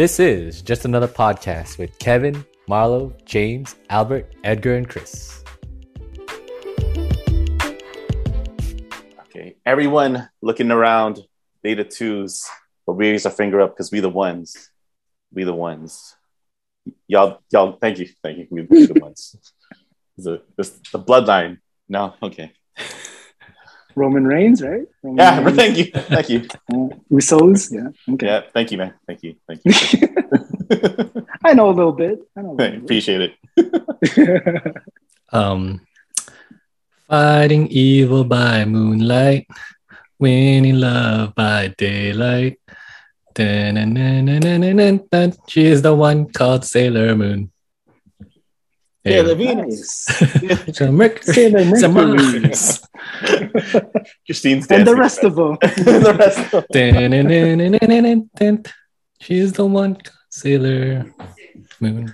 This is just another podcast with Kevin, Marlo, James, Albert, Edgar, and Chris. Okay, everyone looking around, beta twos, but we raise our finger up because we the ones. We the ones. Y'all, y'all, thank you, thank you. We, the ones. The, the, the bloodline. No, okay. Roman Reigns, right? Roman Yeah, Reigns, thank you, thank you. uh, Usos, yeah. Okay. Yeah, thank you, man. Thank you, thank you. I know a little bit. I know a little Appreciate it. Um, fighting evil by moonlight, winning love by daylight. She is the one called Sailor Moon. Yeah, the Hey. Venus. nice. So Merc- Sailor some Mercury. Mars. Christine's and the rest of them. the rest of them. Dun-dun-dun-dun-dun-dun. She is the one Sailor Moon.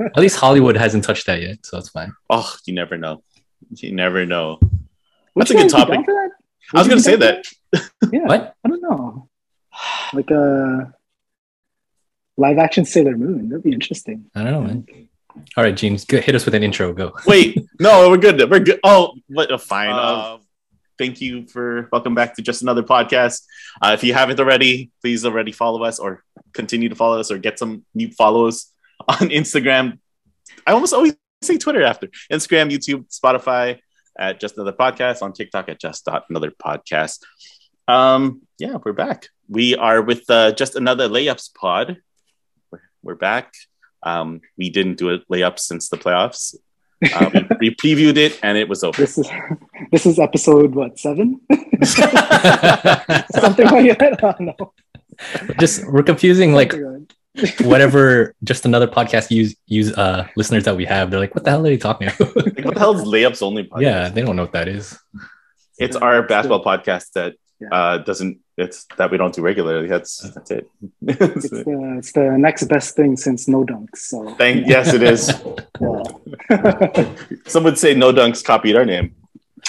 At least Hollywood hasn't touched that yet, so it's fine. Oh, you never know. You never know. Would That's a good topic. down for that? I was gonna say be that. Yeah. What? I don't know. Like a live action Sailor Moon. That'd be interesting. I don't know, man. All right, James, go, hit us with an intro. Go. Wait, no, we're good. We're good. Oh, what a fine. Uh, thank you for welcome back to just another podcast. Uh, if you haven't already, please already follow us or continue to follow us or get some new follows on Instagram. I almost always say Twitter after Instagram, YouTube, Spotify at just another podcast on TikTok at just another podcast. Um, yeah, we're back. We are with uh, just another layups pod. We're, we're back. Um, we didn't do a layup since the playoffs. Uh, we, we previewed it and it was over. This is this is episode what seven? Something like that. I don't know. Just we're confusing like whatever. Just another podcast use use uh listeners that we have. They're like, what the hell are you talking about? Like, what the hell is layups only podcast? yeah, they don't know what that is. it's our basketball podcast that Yeah. uh, doesn't it's that we don't do regularly. That's that's it. It's the, it's the next best thing since no dunks. So Thank yes, it is. Some would say no dunks copied our name.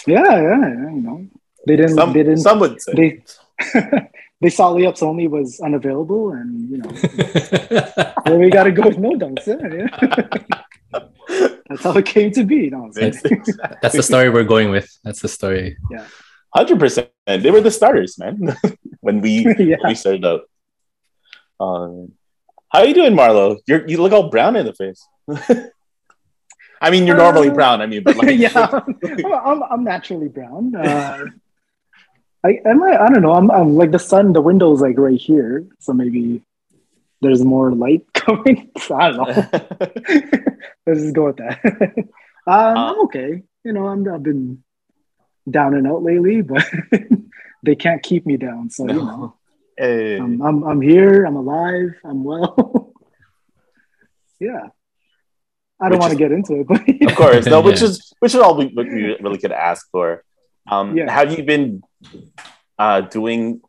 yeah, yeah, yeah, you know, they didn't. Some they didn't. some would say. they they saw layups only was unavailable, and you know, well, we got to go with no dunks. Yeah, yeah. That's how it came to be. No, it's like- That's the story we're going with. That's the story. Hundred percent. They were the starters, man. when we yeah. when we started out. Um, how are you doing, Marlo? You're you look all brown in the face. I mean, you're normally Uh, brown. I mean, but like, yeah, I'm, I'm, naturally brown. Uh, I am I, I don't know. I'm, I'm like the sun. The window's like right here, so maybe there's more light coming. I don't know. Let's just go with that. um, I'm okay. You know, I'm, I've been down and out lately, but they can't keep me down. So you know, Hey. I'm, I'm I'm here. I'm alive. I'm well. yeah. I don't want to get into it, but of course, no, which Yeah. is which is all we, we really could ask for. Um, Yeah. Have you been uh, doing?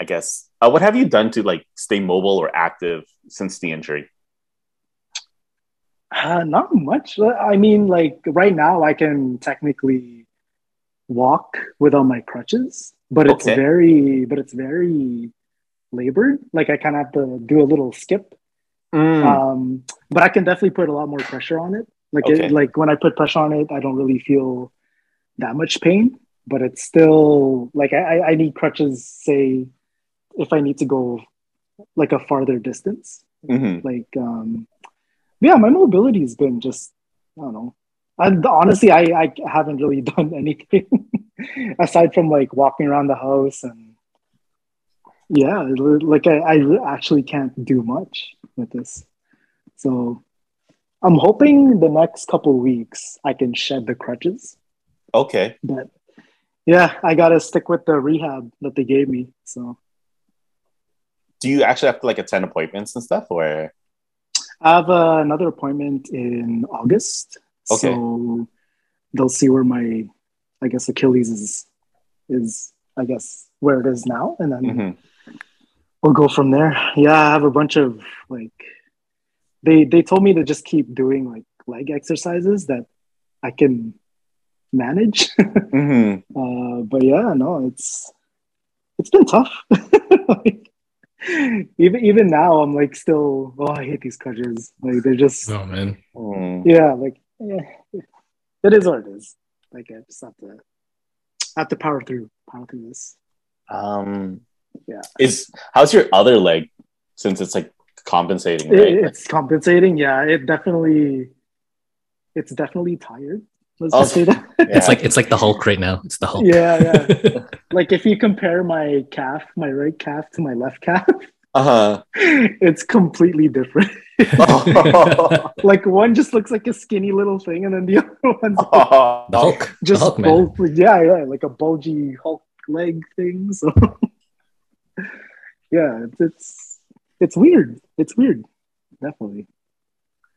I guess uh, what have you done to like stay mobile or active since the injury? Uh, not much. I mean, like right now, I can technically walk without my crutches, but it's very, but it's very labored. Like I kind of have to do a little skip. Mm. Um, but I can definitely put a lot more pressure on it. Like Okay. it, like when I put pressure on it, I don't really feel that much pain. But it's still like I, I- need crutches. Say if I need to go like a farther distance Mhm. like um yeah my mobility has been just i don't know I, honestly I, I haven't really done anything aside from like walking around the house and yeah like I, I actually can't do much with this so i'm hoping the next couple weeks i can shed the crutches Okay. but yeah i gotta stick with the rehab that they gave me so Do you actually have to like attend appointments and stuff, or I have uh, another appointment in August. Okay. So they'll see where my, I guess, Achilles is, is I guess where it is now, and then Mhm. we'll go from there. Yeah, I have a bunch of like, they they told me to just keep doing like leg exercises that I can manage. Mhm. uh, but yeah, no, it's it's been tough. Like, even even now, I'm like still. Oh, I hate these crutches. Like they're just. Oh man. Hmm. Yeah, like yeah, it is what it is. Like I just have to have to power through, power through this. Um, Yeah. Is how's your other leg? Since it's like compensating, It- it's compensating. Yeah, it definitely. It's definitely tired. Let's Oh, just say that. It's like it's like the Hulk right now. It's the Hulk. yeah, yeah. like if you compare my calf, my right calf to my left calf, uh huh, it's completely different. huh. like one just looks like a skinny little thing, and then the other one's the Hulk. just the Hulk man. Yeah, yeah, like a bulgy Hulk leg thing. So yeah, it's it's it's weird. It's weird. Definitely.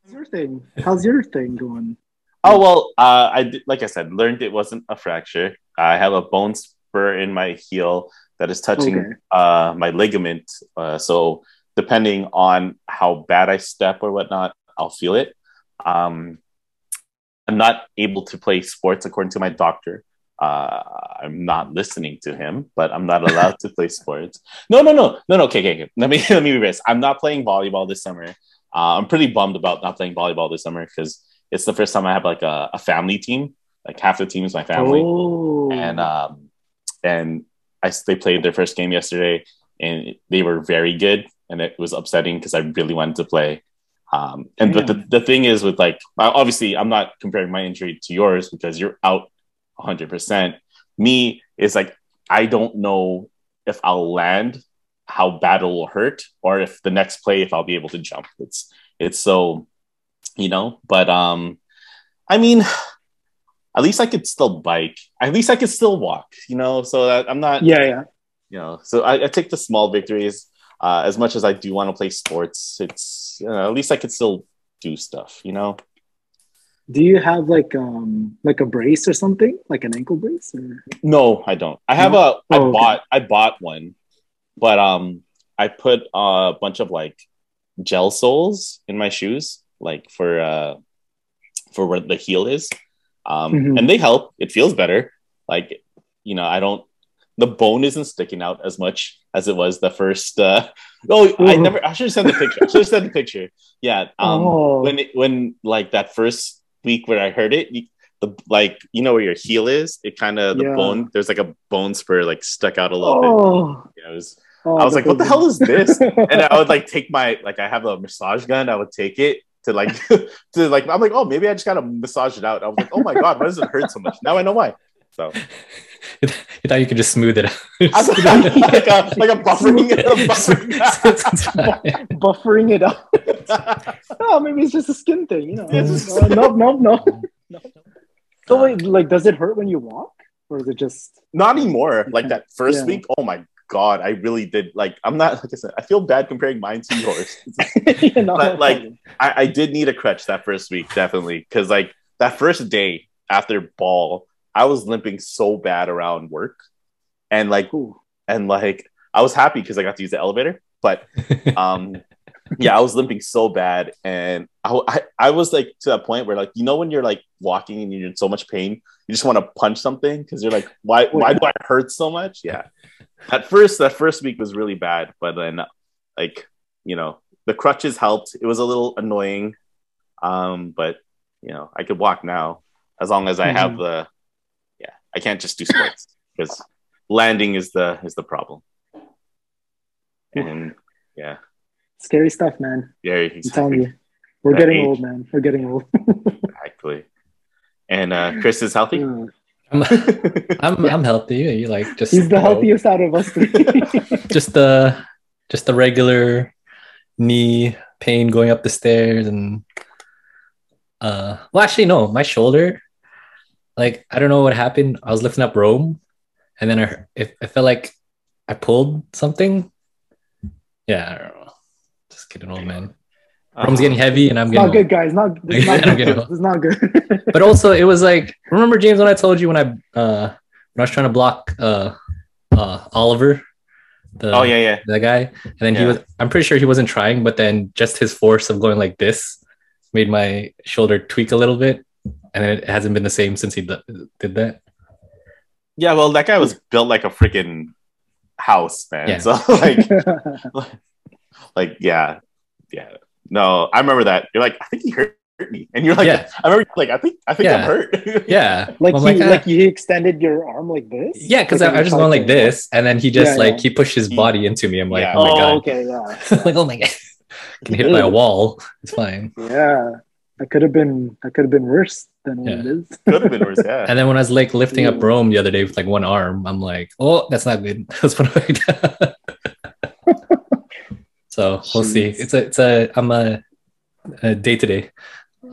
How's your thing? How's your thing going? Oh well, uh, I did, like I said, learned it wasn't a fracture. I have a bone spur in my heel that is touching Okay. uh, my ligament. Uh, so depending on how bad I step or whatnot, I'll feel it. Um, I'm not able to play sports according to my doctor. Uh, I'm not listening to him, but I'm not allowed to play sports. No, no, no, no, no. Okay, okay, okay. Let me let me rephrase. I'm not playing volleyball this summer. Uh, I'm pretty bummed about not playing volleyball this summer because it's the first time I have like a, a family team. Like half the team is my family, Oh, and um, and I they played their first game yesterday, and they were very good, and it was upsetting because I really wanted to play. Um, and but the, the thing is with like obviously I'm not comparing my injury to yours because you're out 100. percent Me is like I don't know if I'll land, how bad it will hurt, or if the next play if I'll be able to jump. It's it's so you know, but um, I mean, at least I could still bike. At least I could still walk. You know, so that I'm not yeah, yeah. you know so i, I take the small victories uh, as much as i do want to play sports it's you know, at least i could still do stuff you know Do you have like um like a brace or something, like an ankle brace? Or... no i don't i have No? a i Oh, okay. bought i bought one but um i put a bunch of like gel soles in my shoes like for uh for where the heel is um Mhm. and they help it feels better like you know i don't the bone isn't sticking out as much as it was the first uh oh i Mhm. never i should have sent the picture i should have sent the picture yeah um oh, when it, when like that first week where i heard it you, the like you know where your heel is it kind of the Yeah. bone there's like a bone spur like stuck out a little bit oh, yeah, it was oh, I was like, what the hell is this? and I would like take my like I have a massage gun. I would take it to like to like I'm like, oh, maybe I just gotta massage it out. I was like, oh my god, why does it hurt so much? Now I know why. So you thought you could just smooth it out. I was like, a, like a buffering, a buffering buffering it up. oh, maybe it's just a skin thing, you know. Just- Uh, no, no, no, no. So wait, like, does it hurt when you walk, or is it just? Not anymore. Like that first Yeah. week, oh my god, I really did. Like I'm not like I said, I feel bad comparing mine to yours. you know, But, like, I, I did need a crutch that first week, definitely, because like that first day after ball, I was limping so bad around work, and like Ooh. and like I was happy because I got to use the elevator, but um, yeah, I was limping so bad, and I, I I was like to that point where like you know when you're like walking and you're in so much pain, you just want to punch something because you're like, why why do I hurt so much? Yeah, at first that first week was really bad, but then like you know the crutches helped. It was a little annoying, um, but you know I could walk now as long as I have the yeah. I can't just do sports because landing is the is the problem. And yeah, scary stuff, man. yeah, I'm telling you, we're That getting age. old, man. We're getting old. exactly. And uh, Chris is healthy. Uh, I'm, I'm I'm healthy. You like just He's the you know, healthiest out of us three. just the just the regular knee pain going up the stairs and uh well actually no my shoulder like I don't know what happened. I was lifting up Rome and then I it, I felt like I pulled something. Yeah I don't know. Just kidding, old man Rome's getting heavy and I'm It's getting not good, guys. Not, it's not good. getting. It's not good. but also it was like remember James when I told you when I uh when I was trying to block uh uh Oliver the Oh yeah, yeah. the guy and then he was i'm pretty sure he wasn't trying but then just his force of going like this made my shoulder tweak a little bit and it hasn't been the same since he d- did that Yeah, well, that guy was built like a freaking house, man. Yeah. So like, like yeah, yeah. No, I remember that. You're like, I think he hurt me, and you're like, Yeah. I remember like, I think I think I'm hurt. Yeah. like I'm he ah. like he extended your arm like this. yeah, because Like, I, I just went like this, and then he just Yeah, like yeah. he pushed his body into me. I'm like, Yeah. oh my Oh, god, okay, yeah, like oh my god, can hit by a wall. It's fine. yeah. That could have been that could have been worse than what Yeah. it is. Could have been worse. Yeah. And then when I was like lifting up Yeah. Rome the other day with like one arm, I'm like, oh, that's not good. That's what I. so we'll see. It's a, it's a, I'm a, a day to day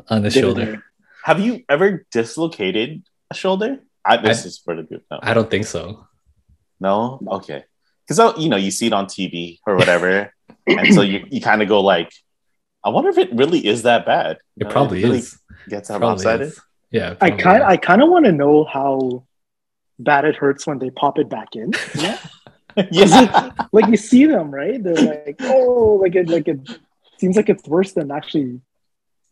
on the Did it shoulder. Have you ever dislocated a shoulder? I, this is for the group. No, I don't think so. no, okay. Because oh, you know you see it on TV or whatever, and so you, you kind of go like, I wonder if it really is that bad. You It know, probably really is. Gets that Probably lopsided. is. Yeah. I kind. I kind of want to know how bad it hurts when they pop it back in. Yeah. yeah. like you see them, right? They're like, oh, like it, like it seems like it's worse than actually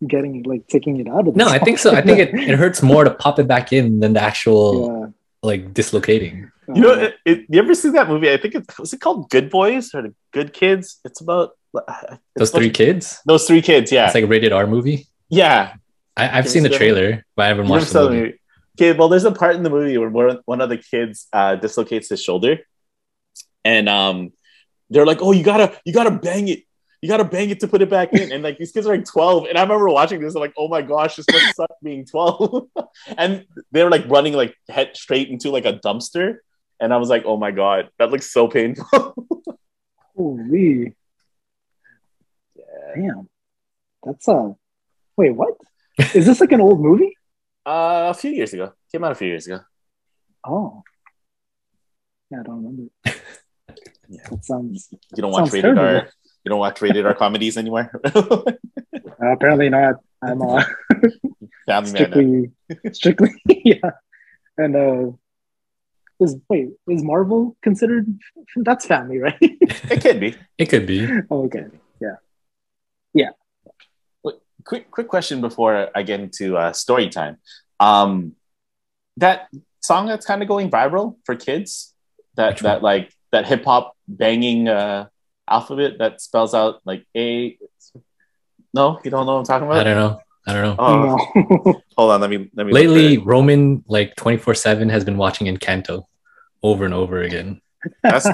getting like taking it out of. No, I think so. I think it, it hurts more to pop it back in than the actual Yeah. like dislocating. You know, it, it, you ever see that movie? I think it's was it called Good Boys or the Good Kids? It's about it's Those three kids. Those three kids. Yeah. It's like a rated R movie. yeah. I, I've Can seen the see that trailer, but I haven't watched the the movie. movie. Okay, well, there's a part in the movie where one, one of the kids uh, dislocates his shoulder, and um, they're like, "Oh, you gotta, you gotta bang it, you gotta bang it to put it back in." And like these kids are like 12, and I remember watching this, I'm like, "Oh my gosh, this must suck being 12." and they were like running like head straight into like a dumpster, and I was like, "Oh my god, that looks so painful." Holy, yeah. damn, that's a. Wait, what? Is this like an old movie? Uh, a few years ago, came out a few years ago. Oh, yeah, I don't remember. Yeah. That sounds You don't watch Sounds rated terrible. R. You don't watch rated R comedies anymore. uh, apparently not. I'm uh, Family man. strictly, strictly, yeah. And uh, is wait, is Marvel considered? That's family, right? It could be. It could be. okay. Yeah. Yeah. Well, quick quick question before I get into uh, story time. Um, that song that's kind of going viral for kids. That Which one? that like that hip hop banging uh, alphabet that spells out like A. No, you don't know what I'm talking about. I don't know. I don't know. Oh, hold on. Let me let me. look Lately. Roman like 24 7 has been watching Encanto over and over again. that's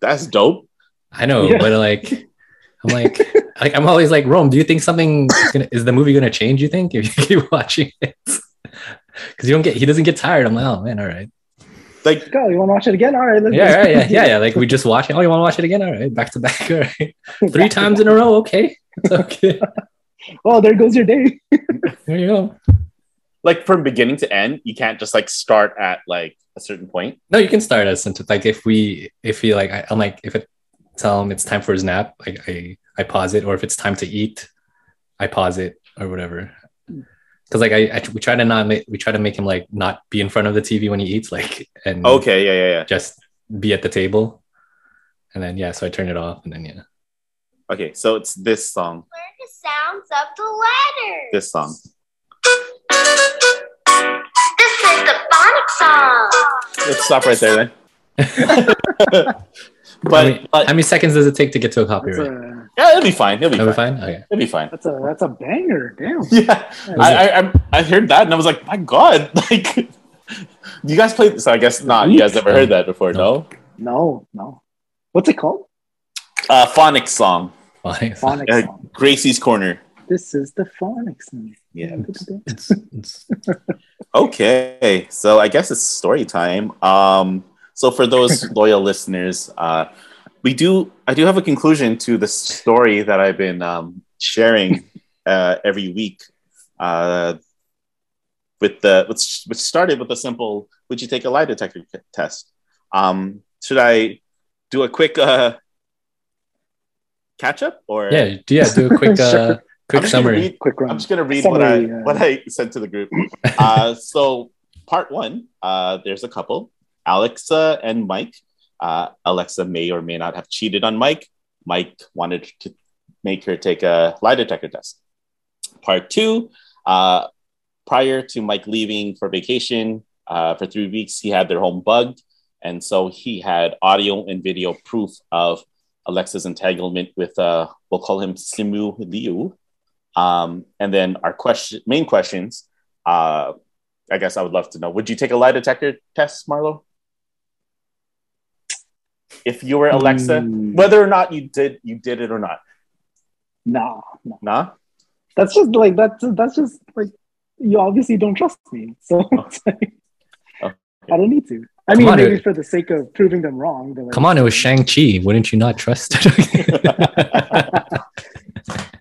that's dope. I know, Yeah. but like, I'm like, like, I'm always like, Rome, do you think something is, gonna, is the movie going to change? You think if you keep watching it? Because you don't get, he doesn't get tired. I'm like, oh man, all right. Like Go, you want to watch it again? All right. Let's Yeah, yeah, yeah, yeah. Like we just watch it. Oh, you want to watch it again? All right, back to back. All right, three times in a row. Okay, okay. Oh, there goes your day. There you go. like from beginning to end, you can't just like start at like a certain point. No, you can start as sentence. Like if we, if we like, I, I'm like, if it tell him it's time for his nap, like I, I pause it, or if it's time to eat, I pause it or whatever. Because like I, I, we try to not make, we try to make him like not be in front of the TV when he eats, like and Okay, yeah, yeah, yeah. just be at the table. And then yeah, so I turn it off, and then yeah, Okay, so it's this song. Learn the sounds of the letters. This song. This is the phonic song. Let's stop right there then. how, but, many, but how many seconds does it take to get to a That's copyright? a yeah, it'll be fine. It'll be That'll be fine. fine. Okay. It'll be fine. that's a that's a banger. Damn. Yeah, I, I I'm- I heard that and I was like, my God, like, do you guys play? So I guess not. You guys never heard that before, no? No, no. What's it called? Uh, phonics song, Fine. Phonics Uh, song. Gracie's Corner. This is the phonics song. Yeah. It's, it's, Okay, so I guess it's story time. Um, so for those loyal listeners, uh, we do I do have a conclusion to the story that I've been um, sharing uh, every week. Uh, with the which, which started with a simple "Would you take a lie detector test?" Um, should I do a quick uh, catch up or yeah, do- yeah. Do a quick, Sure. uh, quick I'm summary. read- Quick run. I'm just gonna read what I uh, what I sent to the group. Uh, so part one, uh, there's a couple, Alexa and Mike. Uh, Alexa may or may not have cheated on Mike. Mike wanted to make her take a lie detector test. Part two, uh, prior to Mike leaving for vacation uh, for three weeks, he had their home bugged. and so he had audio and video proof of Alexa's entanglement with uh, we'll call him Simu Liu. Um, and then our question, main questions. Uh, I guess I would love to know: Would you take a lie detector test, Marlo? If you were Alexa, Hmm. whether or not you did, you did it or not. Nah, nah. Nah. That's just like that's that's just like you obviously don't trust me. So it's like, Okay. I don't need to. I Come mean, on, maybe it- for the sake of proving them wrong. Like, Come on, it was Shang Chi. Wouldn't you not trust?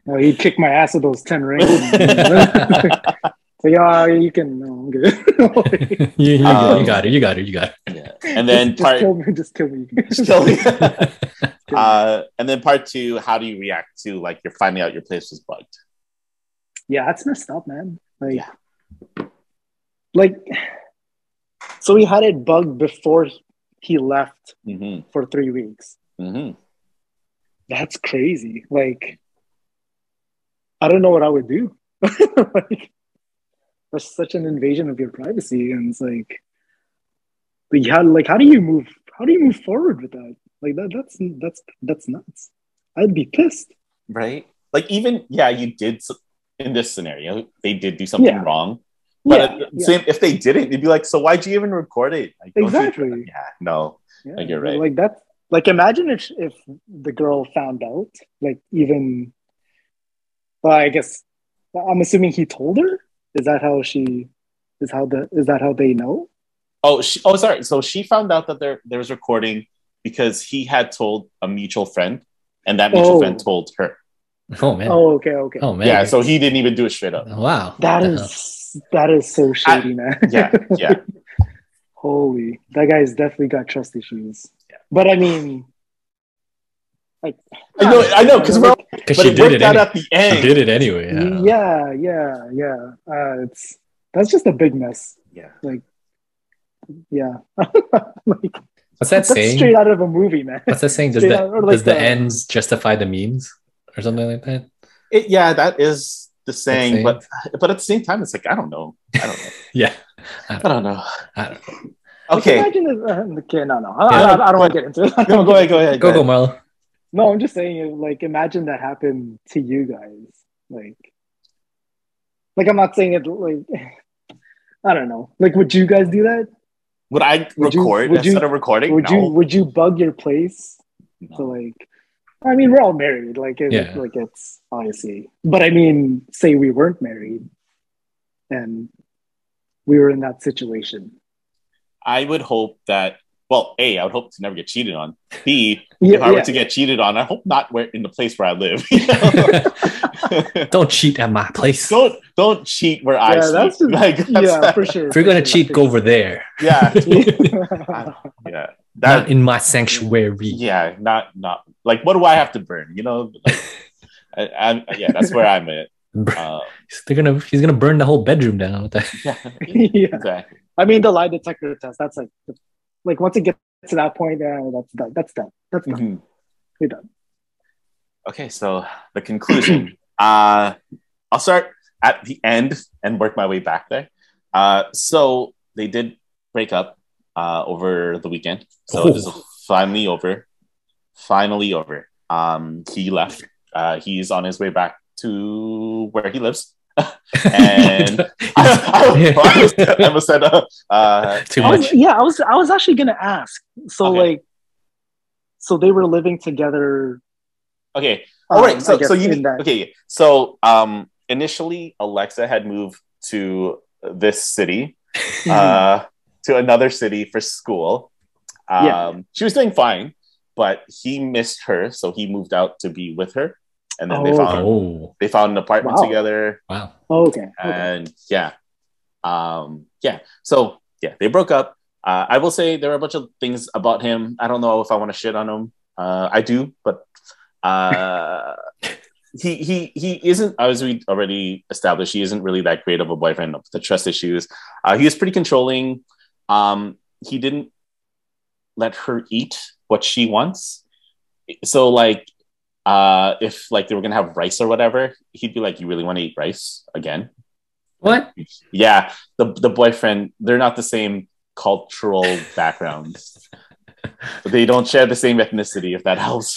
No, he kicked my ass with those ten rings. so yeah, you can. No, I'm good. you, you, Um, you got it. You got it. You got Yeah. And then just, part just kill me. Just kill me. Just kill me. it. uh, and then part two, how do you react to like you're finding out your place was bugged? yeah, that's messed up, man. Like, Yeah. like, so he had it bugged before he left hmm for three weeks. hmm That's crazy. Like, I don't know what I would do. like, that's such an invasion of your privacy, and it's like, but yeah, like, how do you move? How do you move forward with that? Like that. That's that's that's nuts. I'd be pissed. Right? Like even yeah, you did in this scenario, they did do something Yeah. wrong. But Yeah, at yeah. same, if they didn't, you'd be like, so why'd you even record it? Like, don't you- Exactly. yeah, no. Yeah, Like, you're right. Like that. Like imagine if if the girl found out. Like even. Well, I guess I'm assuming he told her. Is that how she? Is how the? Is that how they know? Oh, she, oh, sorry. So she found out that there there was recording because he had told a mutual friend, and that mutual Oh. friend told her. Oh man. Oh, okay, okay. Oh man. Yeah, so he didn't even do it straight up. wow. That What the is that is so shady, man. Yeah, yeah. Holy, that guy's definitely got trust issues. Yeah. But I mean, like, I know, I know, because hell? Because she it did it. out Any- at the end. she did it anyway. Yeah. yeah, yeah, yeah. Uh, it's that's just a big mess. Yeah. Like yeah, like What's that that's saying? straight out of a movie, man. What's that saying? Does Straight the, out- like does the the- ends justify the means or something like that? It, yeah, that is the saying, saying. but but at the same time, it's like I don't know. I don't know. Yeah. I don't know. I don't know. Okay, Imagine uh, okay, no, no, I, Yeah. I, I don't want to get into it. no, go ahead, go ahead. Go go ahead. Marlo. No, I'm just saying, like, imagine that happened to you guys. Like, like I'm not saying it. Like, I don't know. Like, would you guys do that? Would I Would you- record would you- instead of recording? Would no. you? Would you bug your place to like? I mean, we're all married. Like, it, Yeah. like it's obviously. But I mean, say we weren't married, and we were in that situation. I would hope that. Well, a, I would hope to never get cheated on. B, Yeah, if I were to get cheated on, I hope not where in the place where I live. Don't cheat at my place. don't don't cheat where I yeah, sleep. that's just, Like, that's yeah, for sure. If you're gonna cheat, go over there. yeah, yeah, yeah. Not That in my sanctuary. yeah, not not like what do I have to burn? You know, like, I, I'm yeah, that's where I'm at. Uh, They're gonna he's gonna burn the whole bedroom down with that. yeah, yeah. exactly. I mean, the lie detector test. That's like, like once it gets to that point, yeah, that's done. That's done. That's done. Mhm. We're done. Okay, so the conclusion. uh, I'll start at the end and work my way back there. Uh, so they did break up uh, over the weekend. So it is Oh. finally over. Finally over. Um, he left. Uh, he's on his way back to where he lives. And I, I, I, was, I almost said, uh, uh, Too I much. was, yeah, I was. I was actually gonna ask. So Okay. like, so they were living together. okay. All right. um, So, so you in that- okay? So, um, initially, Alexa had moved to this city, uh, to another city for school. Um, Yeah. she was doing fine, but he missed her, so he moved out to be with her, and then they Oh. found Oh they found an apartment Wow. together, wow. Oh, okay. okay. and yeah, um, yeah. So yeah, they broke up. Uh, I will say there are a bunch of things about him. I don't know if I want to shit on him. Uh, I do, but uh, he he he isn't. As we already established, he isn't really that great of a boyfriend. with The trust issues. Uh, he is pretty controlling. Um, he didn't let her eat what she wants. So like, uh, if like they were gonna have rice or whatever, he'd be like, "You really want to eat rice again?" What? yeah the the boyfriend they're not the same cultural backgrounds. They don't share the same ethnicity, if that helps.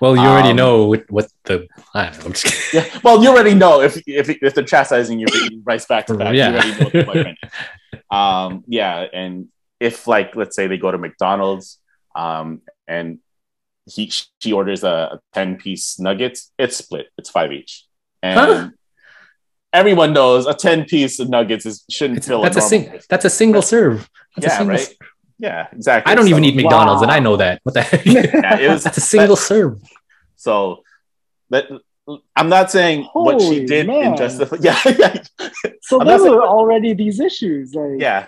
Well, you already Um, know what, the. I don't know. I'm just kidding. yeah. Well, you already know if if if they're chastising you, eating rice back to back. Yeah. You already know boyfriend is. Um, yeah, and if like let's say they go to McDonald's, um, and he she orders a, a ten piece nuggets, it's split. It's five each, and Huh? everyone knows a ten piece of nuggets is shouldn't It's- fill that's a normal sing. That's a single serve. That's a Yeah, single right. serve. Yeah, exactly. I don't even So- eat McDonald's, and I know that. What the heck? Yeah, it was that's a single serve. So, but I'm not saying what she Holy did in. Justify. Yeah, yeah, So I'm there not saying- were already these issues, like yeah.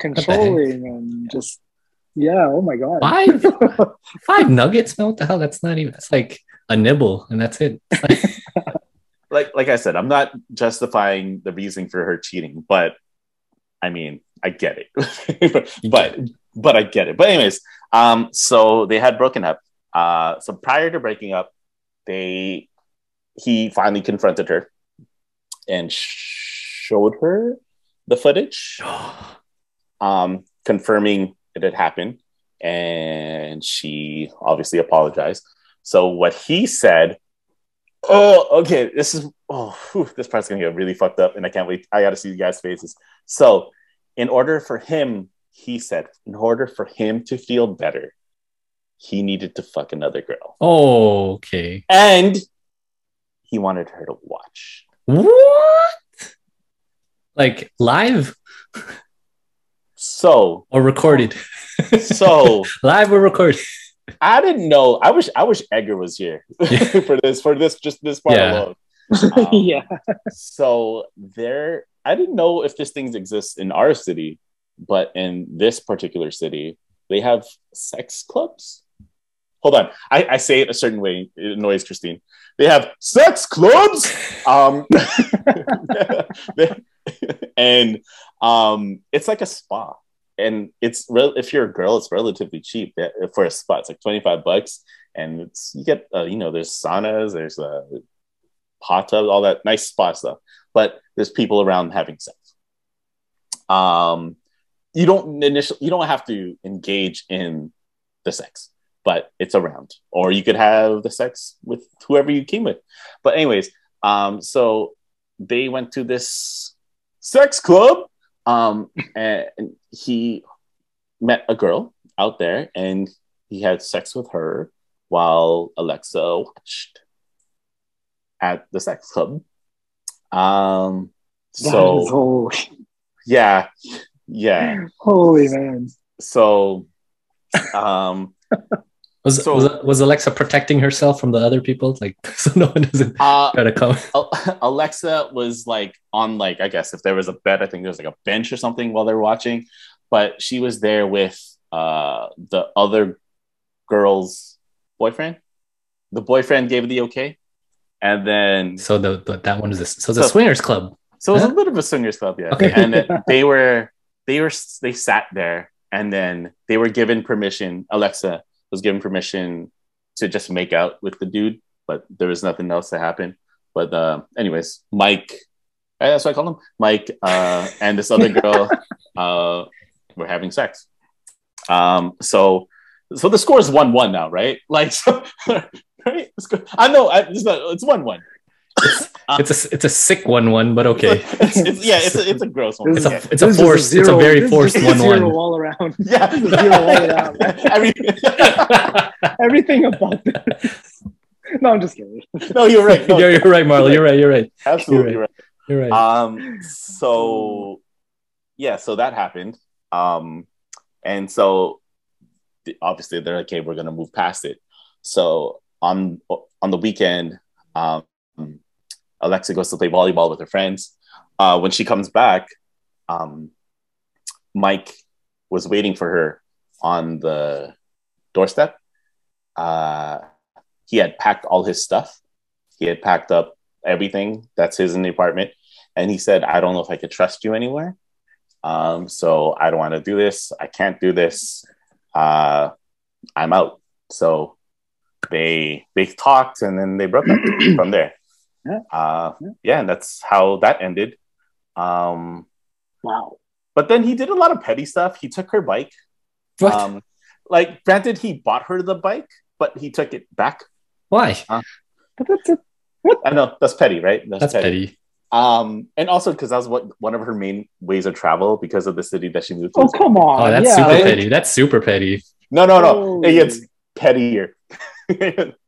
controlling and just yeah. Oh my god. Five, five nuggets? No, what the hell? That's not even. That's like a nibble, and that's it. Like- Like, like I said, I'm not justifying the reason for her cheating, but I mean, I get it. but, but, but I get it. But anyways, um, so they had broken up. Uh, so prior to breaking up, they he finally confronted her and showed her the footage. um, confirming it had happened, and she obviously apologized. So what he said, oh, okay, this is oh, whew, this part's gonna get really fucked up, and I can't wait. I got to see you guys' faces. So, in order for him, he said, in order for him to feel better, he needed to fuck another girl, oh, okay. and he wanted her to watch. What? Like live So, or recorded? so. live or recorded? I didn't know. I wish I wish Edgar was here for this for this just this part Yeah. alone. Um, yeah. So there, I didn't know if this things exist in our city, but in this particular city, they have sex clubs. Hold on, I, I say it a certain way. It annoys Christine. They have sex clubs. Um, and um, it's like a spa. And it's real if you're a girl it's relatively cheap for a spa. It's like 25 bucks. And it's you get uh, you know there's saunas there's a hot tub all that nice spa stuff. But there's people around having sex. Um you don't initially you don't have to engage in the sex but it's around. Or you could have the sex with whoever you came with. But anyways um so they went to this sex club. Um and he met a girl out there and he had sex with her while alexa watched at the sex club. Um so yeah yeah. Holy man. so um Was, So- was was Alexa protecting herself from the other people? Like so no one doesn't uh try to come. Alexa was like on like I guess if there was a bed, I think there was like a bench or something while they were watching, but she was there with uh the other girl's boyfriend. The boyfriend gave the okay, and then So the, the that one is this. So a So- swingers club. so it was a bit of a swingers club, yeah. Okay. And they were they were they sat there, and then they were given permission. Alexa was given permission to just make out with the dude, but there was nothing else to happen. But uh, anyways, Mike, eh, that's what I call him, Mike, uh, and this other girl uh, were having sex. Um, so so the score is one one now, right? Like so, right? I know I, it's, not, it's one one. It's a it's a sick one one, but okay. It's, it's, yeah, it's a, it's a gross one. It's a yeah. it's a This is forced. it's a very forced just a one zero one. all around. Yeah, zero all around. Every- Everything about this. No, I'm just kidding. no, you're right. No, you're, you're right, Marlo. You're right. You're right. absolutely you're right. You're right. Um, so yeah, so that happened. Um, and so obviously they're like, okay, we're gonna move past it. So on on the weekend, um, Alexa goes to play volleyball with her friends. Uh, when she comes back, um, Mike was waiting for her on the doorstep. Uh, he had packed all his stuff. He had packed up everything that's his in the apartment. And he said, I don't know if I could trust you anywhere. Um, so I don't want to do this. I can't do this. Uh, I'm out. So they they talked and then they broke up from there. Yeah. Uh, Yeah. yeah, and that's how that ended. Um, Wow. but then he did a lot of petty stuff. He took her bike. What? Um, like, granted, he bought her the bike, but he took it back. Why? But that's it. I know that's petty, right? That's petty. Um, and also because that was what one of her main ways of travel because of the city that she moved to. Oh come on! Oh, that's yeah, super like- petty. That's super petty. No, no, no. Oh. It gets pettier.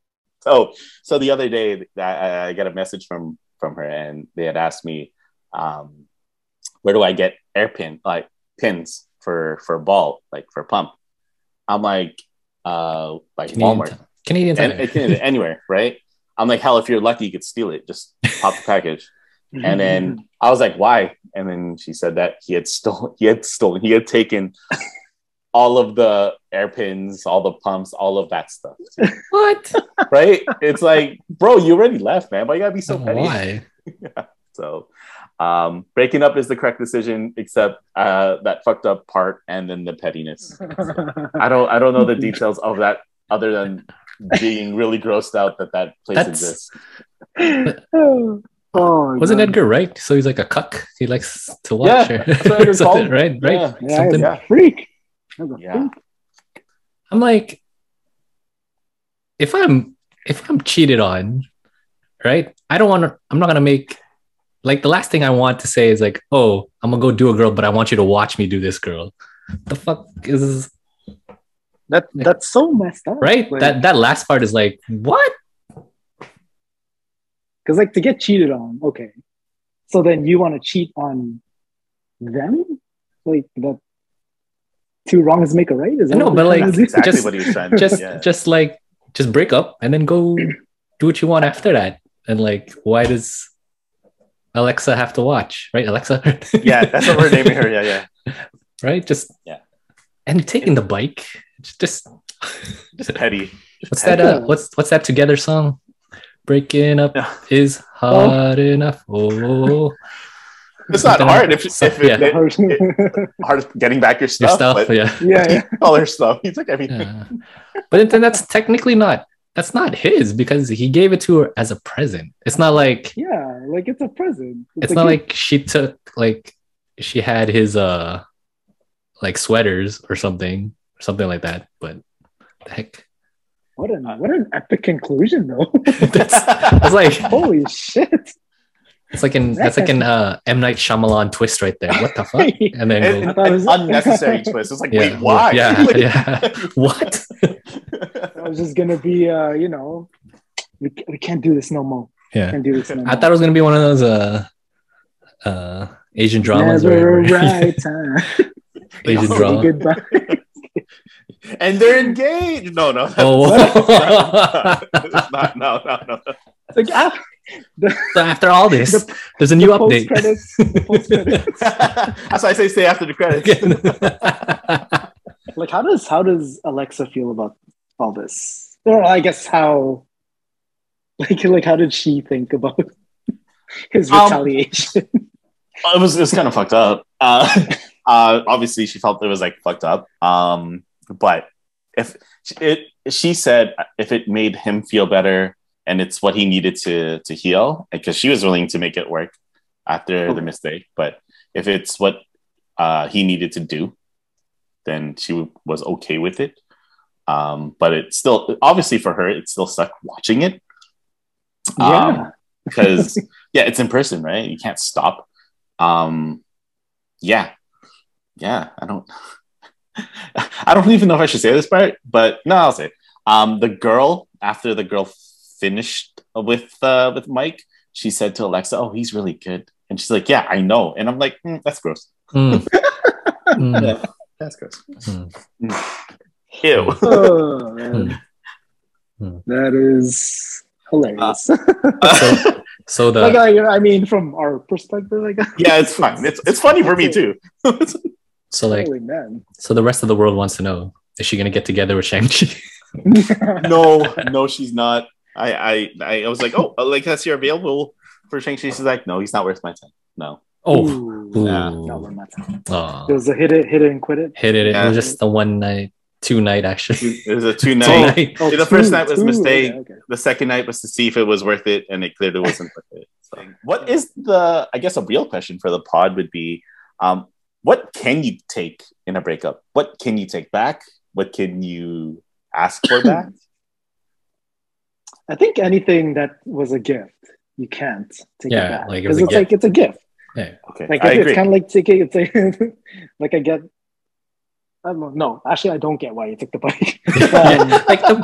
so, so the other day, I, I got a message from from her, and they had asked me, um, "Where do I get airpin like pins for for ball like for pump?" I'm like, uh, like Canadian, Walmart, Ti- Canadian and, Tire. it can- anywhere, right? I'm like, hell, if you're lucky, you could steal it. Just pop the package. And then I was like, why? And then she said that he had stolen, he had stolen, he had taken all of the airpins, all the pumps, all of that stuff. what? Right? it's like, bro, you already left, man. Why you gotta be so petty? Why? So um breaking up is the correct decision, except uh that fucked up part and then the pettiness. I don't I don't know the details of that other than being really grossed out that that place That's- exists. oh, oh, Wasn't God. Edgar right? So he's like a cuck. He likes to watch Yeah, her. that's what Edgar's Something, right? Right. Yeah. Yeah, Something. Yeah. freak. He's a Yeah. freak. I'm like, if I'm if I'm cheated on, right? I don't want to. I'm not gonna make like the last thing I want to say is like, oh, I'm gonna go do a girl, but I want you to watch me do this girl. The fuck is That that's so messed up, right? Like, that that last part is like, what? because like to get cheated on, okay. So then you want to cheat on them, like that. Two wrongs make a right. Is that No, but like, trying That's to do? exactly Just- what he was trying to Just yeah. just like just break up and then go do what you want after that. And like, why does Alexa have to watch? Right, Alexa. yeah, that's what we're naming her. Yeah, yeah. right? Just Yeah. and taking the bike. It's just Just petty. what's that? Uh, what's what's that together song? Breaking up Yeah. is hard enough. Oh, It's not hard if, so- if it, yeah. it- hard getting back your your stuff, stuff. but Yeah. yeah, yeah. all her stuff. He took everything. yeah. But then that's technically not. That's not his because he gave it to her as a present. It's not like Yeah, like it's a present. it's not like she took like she had his uh like sweaters or something something like that. But the heck, what an what an epic conclusion though. that's it's like Holy shit! It's like in that's like an uh, M Night Shyamalan twist right there. What the fuck? And then And- go, and- thought it was- an unnecessary twist. It's like, Yeah, wait, why? yeah, Like- yeah. what? I was just gonna be, uh, you know, we, we can't do this no more. Yeah, Can't do this no more. I thought it was gonna be one of those uh uh Asian dramas Never where, where- right time. Asian drama. Goodbye. and they're engaged. No, no. Oh, not, no, no, no. It's like ah, so after all this, The- there's a new the update. credits. The. That's why I say stay after the credits. like, how does how does Alexa feel about all this? Or I guess how, like, like how did she think about his Um, retaliation? it was it was kind of fucked up. Uh, uh, obviously, she felt it was like fucked up. Um, but if it, she said if it made him feel better and it's what he needed to to heal, because she was willing to make it work after the mistake. But if it's what uh, he needed to do, then she was okay with it. Um, but it's still obviously for her, it's still stuck watching it. yeah, Um, because yeah, it's in person, right? You can't stop. Um, yeah, yeah. I don't. I don't even know if I should say this part, but no, I'll say. It. Um, the girl after the girl finished with uh, with Mike, she said to Alexa, "Oh, he's really good," and she's like, "Yeah, I know," and I'm like, "Hmm, "That's gross. Mm. Mm. Yeah, that's gross. Hmm. Ew." Oh, man. Hmm. That is hilarious. So the like, I, I mean, from our perspective, like, yeah, it's fine. It's it's funny for me too. so like holy man. so the rest of the world wants to know is she gonna get together with Shang Chi? no, no, she's not. I, I, I was like, oh, like you're available for Shang Chi. She's like, no, he's not worth my time. No. Oh, Ooh. Ooh. Yeah. No, we're not. Aw. It was a hit it, hit it, and quit it. hit it. It was just the one night, two night actually. It was a two Two night. night. Oh, the first night was a mistake. Okay, okay. The second night was to see if it was worth it, and it clearly wasn't worth it. So, what is the? I guess a real question for the pod would be, um, what can you take in a breakup? What can you take back? What can you ask for back? I think anything that was a gift, you can't take Yeah, it back like it was because a it's like it's a gift. Yeah. Okay, Like I it's, agree. kind of like taking it's like, like I get. I don't know. No, actually, I don't get why you took the bike. Um, like the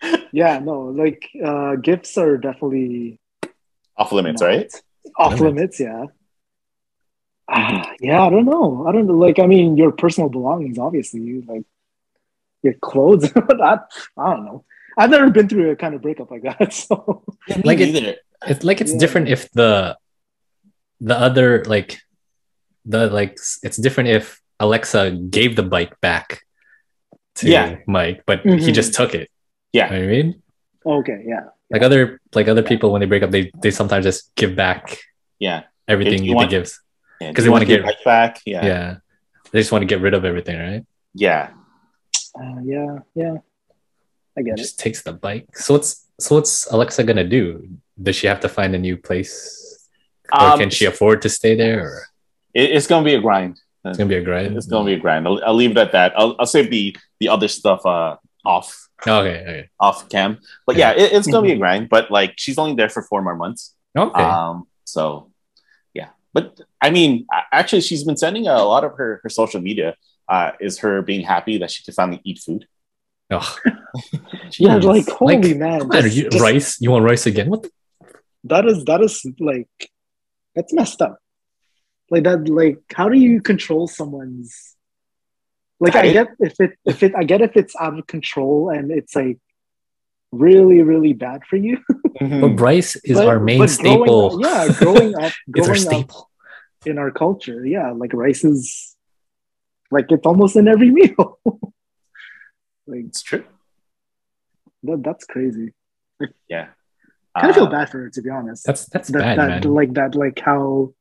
bike. yeah, no, like uh, gifts are definitely Off limits, not right? Off limits, yeah. Ah, yeah, I don't know. I don't know. Like, I mean, your personal belongings, obviously, like your clothes. And that I don't know. I've never been through a kind of breakup like that. So Yeah, Like it- It's like it's Yeah. different if the the other like the like it's different if Alexa gave the bike back to Yeah. Mike, but he Mhm. just took it. Yeah. You know what I mean? okay, yeah, Like other like other people when they break up, they they sometimes just give back Yeah. everything you you want- gives. Yeah, 'Cause do they wanna want get- bike back. Yeah. Yeah. They just want to get rid of everything, right? Yeah. uh, yeah, yeah. I get it. Just takes the bike. So what's so what's Alexa gonna do? Does she have to find a new place? Or Um, can she afford to stay there? Or It- it's gonna be a grind. it's gonna be a grind. It's gonna be a grind. I'll, I'll leave it at that. I'll, I'll save the the other stuff uh off okay, okay. off cam. But yeah, it, it's gonna be a grind. But like she's only there for four more months. Okay. Um, so yeah, but I mean, actually, she's been sending a lot of her her social media. Uh, is her being happy that she can finally eat food? Oh. Yeah, Jeez. like holy Like, man, on, just- you, just- rice? You want rice again? What? The? that is that is like that's messed up. Like that, like how do you control someone's? Like I Diet? get if it if it I get if it's out of control and it's like really really bad for you. Mm-hmm. But rice is But- our main but growing staple. up- yeah, growing up, it's our growing up staple. in our culture, yeah, like rice is like it's almost in every meal. Like It's true. that, that's crazy. Yeah. I kind of feel Uh, bad for her to be honest. That's that's that, bad, that man. like that like how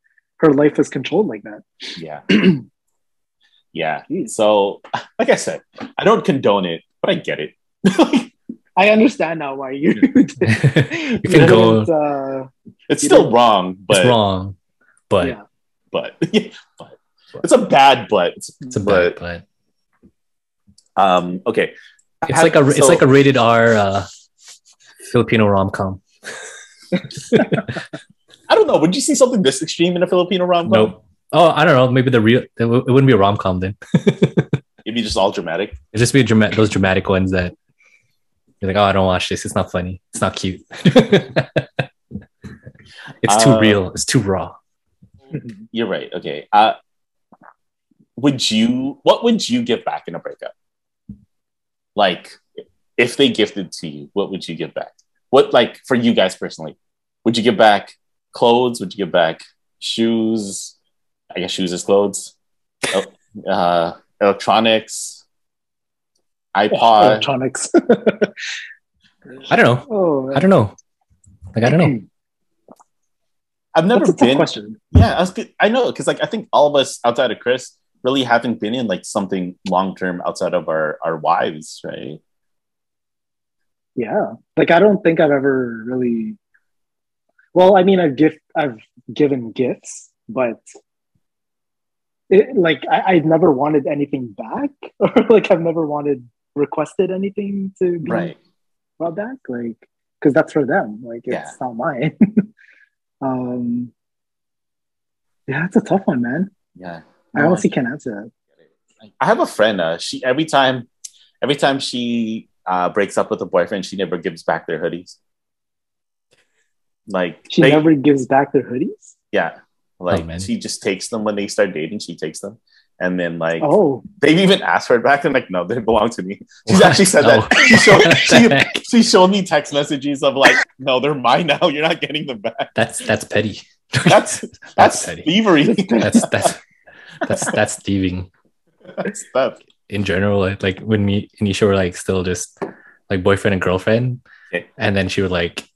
her life is controlled like that. Yeah. yeah. Jeez. So, like I said, I don't condone it, but I get it. I understand now why you. you can go. didn't, uh, it's You still don't- wrong, but it's wrong, but yeah. but but it's a bad but. It's, it's a bad. But um okay. it's like a it's like a rated R uh, Filipino rom com. I don't know. Would you see something this extreme in a Filipino rom com? Nope. Oh, I don't know. Maybe the real. It, wouldn't be a rom com then. It'd be just all dramatic. It'd just be a dramatic, those dramatic ones that you're like, oh, I don't watch this. It's not funny. It's not cute. it's too Uh, real. It's too raw. You're right. Okay. Uh, would you? What would you give back in a breakup? Like, if they gifted to you, what would you give back? What, like, for you guys personally, would you give back clothes? Would you give back shoes? I guess shoes is clothes. Oh, uh, electronics, iPod. electronics. I don't know. oh, I don't know. Like I don't know. I've never That's a tough been. question. Yeah, I, was, I know because like I think all of us outside of Chris really haven't been in like something long term outside of our our wives, right? Yeah, like I don't think I've ever really. Well, I mean, I've gift, I've given gifts, but it, like I, I've never wanted anything back, or like I've never wanted requested anything to be Right. brought back, like because that's for them. Like it's Yeah. not mine. um, yeah, it's a tough one, man. Yeah. I honestly can't answer that. I have a friend. Uh, she every time, every time she uh, breaks up with a boyfriend, she never gives back their hoodies. Like She they- never gives back their hoodies. yeah, like Oh, she just takes them when they start dating. She takes them, and then like Oh, they've even asked for it back. And like, no, they belong to me. She's What? actually said No. that. She showed, she, she showed me text messages of like, no, they're mine now. You're not getting them back. That's that's petty. That's that's that's petty. thievery. That's that's that's that's thieving that's theft. in general. Like, like when me and Isha were like still just like boyfriend and girlfriend, and then she would like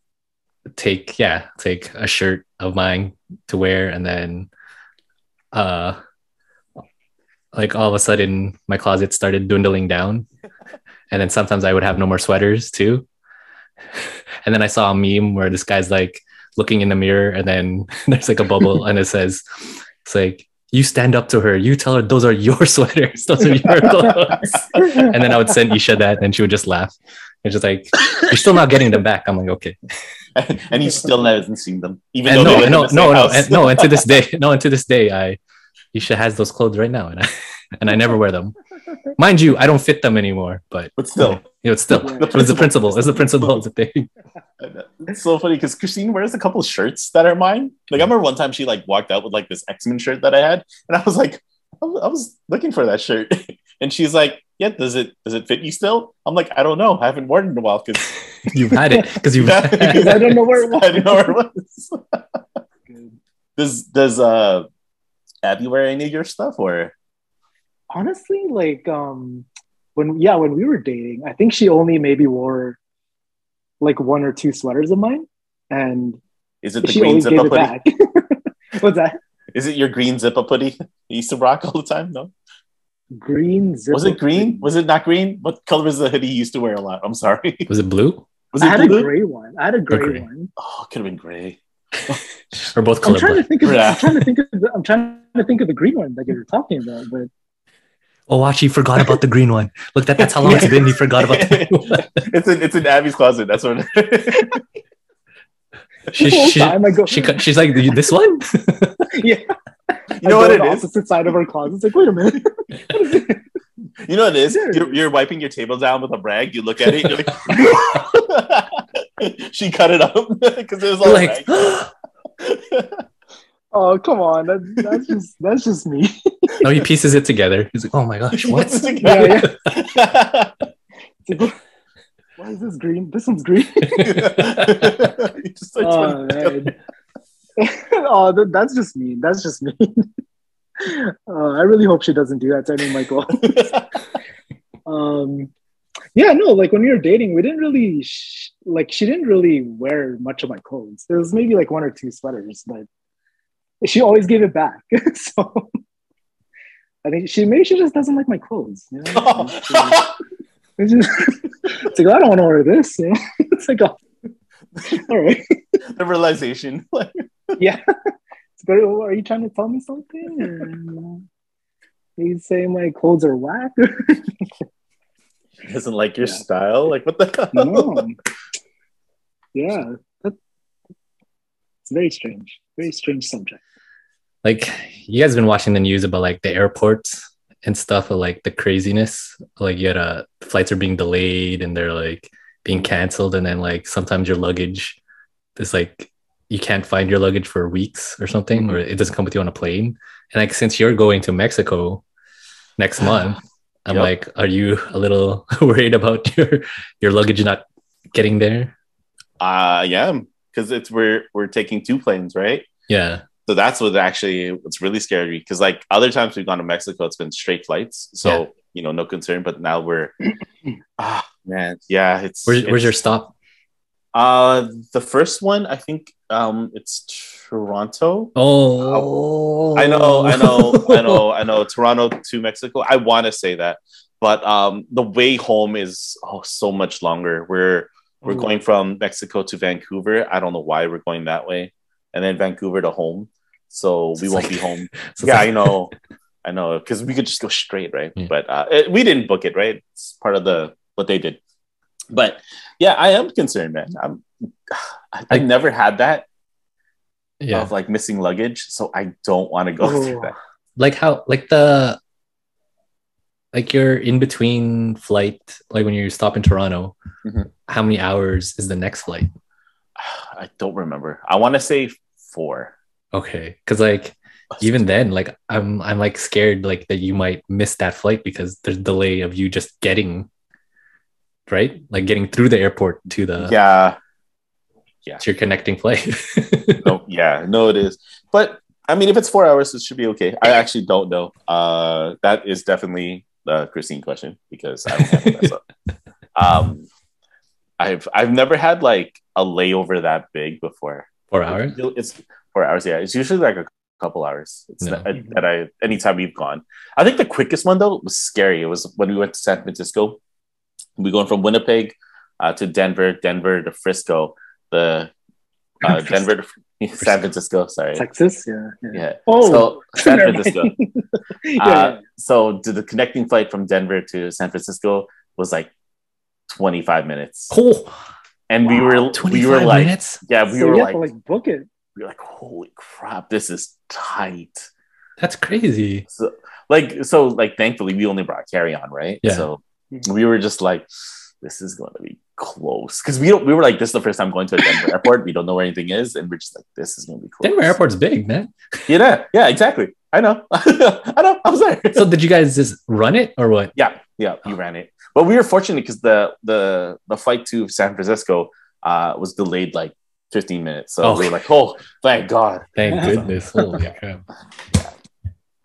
take yeah take a shirt of mine to wear, and then uh like all of a sudden my closet started dwindling down, and then sometimes I would have no more sweaters too. And then I saw a meme where this guy's like looking in the mirror, and then there's like a bubble, and it says, It's like you stand up to her, you tell her those are your sweaters, those are your clothes. and then I would send Isha that, and she would just laugh. It's just like you're still not getting them back. I'm like, okay. and he still hasn't seen them, even And though no, they no, no, no, and, no. And to this day, no, and to this day, I Isha has those clothes right now, and I and I never wear them. Mind you, I don't fit them anymore, but but still, you know, it's still. Yeah. But it's the principle. It's the principle of the thing. it's so funny because Christine wears a couple shirts that are mine. Like I remember one time she like walked out with like this X Men shirt that I had, and I was like, I was, looking for that shirt, and she's like, Yeah, does it does it fit you still? I'm like, I don't know, I haven't worn it in a while because You've had it because you've. Yeah. Because I don't know where it was. I didn't know where it was. Does does uh Abby wear any of your stuff or? Honestly, like um when yeah, when we were dating, I think she only maybe wore like one or two sweaters of mine. And Is it the green zip up hoodie? What's that? Is it your green zip up hoodie you used to rock all the time? No. Green zip. Was it green? Was it not green? What color was the hoodie you used to wear a lot? I'm sorry. Was it blue? Was I it had blue? a gray one. I had a gray, gray. one. Oh, it could have been gray. Or both I'm trying to think of Yeah. I'm trying to think of the, I'm trying to think of the green one that you were talking about, but Oh, watch, he forgot about the green one. Look, that, that's how long it's been. He forgot about the green one. it's in it's in Abby's closet. That's what. She, the whole she, time I go, she, she's like, this one? yeah. You know I what go it on? Opposite side of her closet. It's like, wait a minute. What is it? You know what it is? There. You're, you're wiping your table down with a rag. You look at it. You're like, she cut it up because it was all like, rag. Oh come on, that, that's just that's just me. no, he pieces it together. He's like, oh my gosh, what? Yeah, It's like, Why is this green? This one's green. Just oh man. oh, that, that's just me. That's just me. Uh, I really hope she doesn't do that to any Michael. um yeah no like when we were dating we didn't really sh- like she didn't really wear much of my clothes there was maybe like one or two sweaters but she always gave it back so i think she maybe she just doesn't like my clothes you know? Oh. it's, just, it's like i don't want to wear this you know? it's like oh, all right the realization. Yeah it's like, oh, are you trying to tell me something or are you saying my clothes are whack She doesn't like your Yeah. style. Like what the hell? no. Yeah, that, it's very strange. Very strange subject. Like, you guys been watching the news about like the airports and stuff of like the craziness. Like, you had uh, flights are being delayed and they're like being canceled. And then, like, sometimes your luggage is like, you can't find your luggage for weeks or something, or it doesn't come with you on a plane. And like, since you're going to Mexico next month, I'm Yep. like, are you a little worried about your your luggage not getting there? I am because it's we're we're taking two planes, right? Yeah, So that's what actually what's really scary because like other times we've gone to Mexico, it's been straight flights, so Yeah. you know no concern. But now we're ah man, yeah, it's where's where's your stop? uh the first one I think um it's Toronto. Oh, I know, I know, I know, I know. Toronto to Mexico. I want to say that, but um, the way home is oh so much longer. We're we're Oh. going from Mexico to Vancouver. I don't know why we're going that way, and then Vancouver to home. So we won't like- be home. Yeah, like- I know, I know, because we could just go straight, right? Yeah. But uh, it, we didn't book it, right? It's part of the what they did. But yeah, I am concerned, man. I'm. I, I never had that yeah. of like missing luggage, so I don't want to go through Oh. that. like how like the like you're in between flight like when you stop in toronto Mhm. how many hours is the next flight I don't remember. I want to say four. Okay because like even then like i'm i'm like scared like that you might miss that flight because there's delay of you just getting right like getting through the airport to the yeah, yeah to your connecting flight no, yeah, no, it is. But I mean, if it's four hours, it should be okay. I actually don't know. Uh, that is definitely the Christine question because I don't have mess up. Um, I've I've never had like a layover that big before. four hours It's four hours. Yeah, it's usually like a couple hours. It's No. not, that I anytime we've gone. I think the quickest one though was scary. It was when we went to San Francisco. We going from Winnipeg uh, to Denver, Denver to Frisco. The uh, Denver to San Francisco. Sorry. Texas, yeah. yeah. Yeah. Oh, So San. Francisco. yeah, Uh, so to the connecting flight from Denver to San Francisco was like 25 minutes. Oh, And we were 25 we were like minutes. yeah, we so were like, to like book it. Were like holy crap, this is tight. That's crazy. So like so like thankfully we only brought carry on, right? Yeah. So we were just like this is going to be close because we don't we were like this is the first time going to a Denver airport. We don't know where anything is, and we're just like this is going to be close. Denver Airport's big, man. Yeah, yeah, exactly. I know. I know. I was there. So did you guys just run it or what? Yeah, yeah, we ran it. But we were fortunate because the the the flight to San Francisco uh was delayed like 15 minutes. So Oh. we were like, oh, thank God. Thank goodness. Holy crap.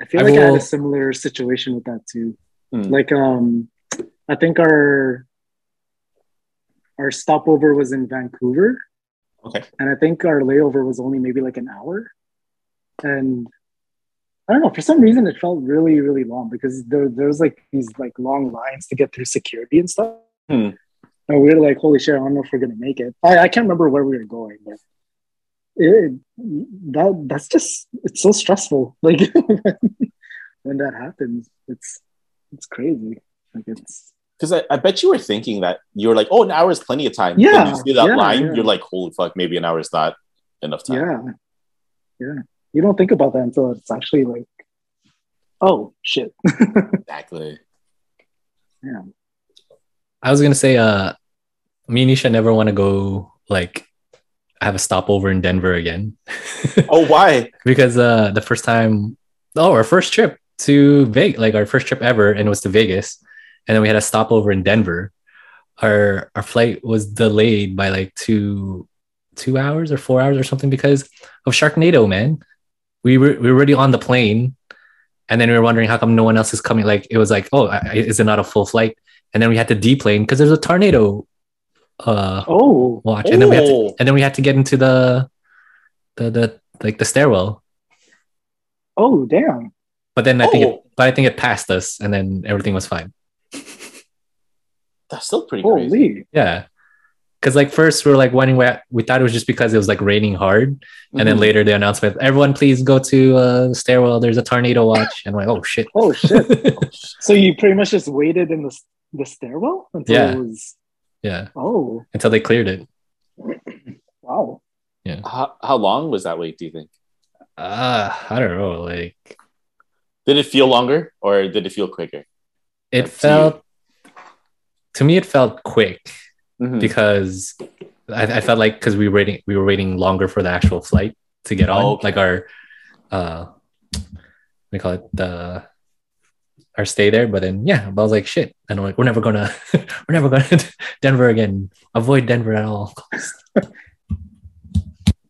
I feel I like I had a similar situation with that too. Hmm. Like um I think our our stopover was in Vancouver. Okay. And I think our layover was only maybe like an hour. And I don't know, for some reason it felt really, really long because there, there was like these like long lines to get through security and stuff. Hmm. And we were like, holy shit, I don't know if we're gonna make it. I, I can't remember where we were going, but it, that that's just it's so stressful. Like when that happens, it's it's crazy. Like it's Because I, I bet you were thinking that you were like, oh, an hour is plenty of time. Yeah, When you see that yeah, line, yeah. you're like, holy fuck, maybe an hour is not enough time. yeah, yeah. You don't think about that until it's actually like, oh shit. Exactly. yeah. I was gonna say, uh, me and Nisha never want to go like have a stopover in Denver again. Oh, why? because uh the first time oh our first trip to Vegas like our first trip ever and it was to Vegas. And then we had a stopover in Denver. Our our flight was delayed by like two two hours or four hours or something because of Sharknado man. We were we were already on the plane and then we were wondering how come no one else is coming. Like it was like oh I- is it not a full flight and then we had to deplane because there's a tornado uh Oh, watch and then we had to Oh. and then we had to get into the the the like the stairwell oh, damn. but then I think it, Oh. but I think it passed us, and then everything was fine. That's still pretty crazy. Yeah, because like first we were like wondering where we thought it was just because it was like raining hard, and then Mhm. later the announcement, everyone please go to uh, the stairwell. There's a tornado watch, and I'm like, oh shit. Oh shit. so you pretty much just waited in the the stairwell until Yeah. it was. yeah, Oh until they cleared it. wow. Yeah how, how long was that wait, do you think? Uh, I don't know. Like Did it feel longer or did it feel quicker? it Up to felt to me, it felt quick Mhm. because I, I felt like because we were waiting, we were waiting longer for the actual flight to get on, Oh, okay. like our, uh, we call it the our stay there. But then yeah, but I was like shit, and I'm like we're never gonna, we're never going to Denver again. Avoid Denver at all. costs.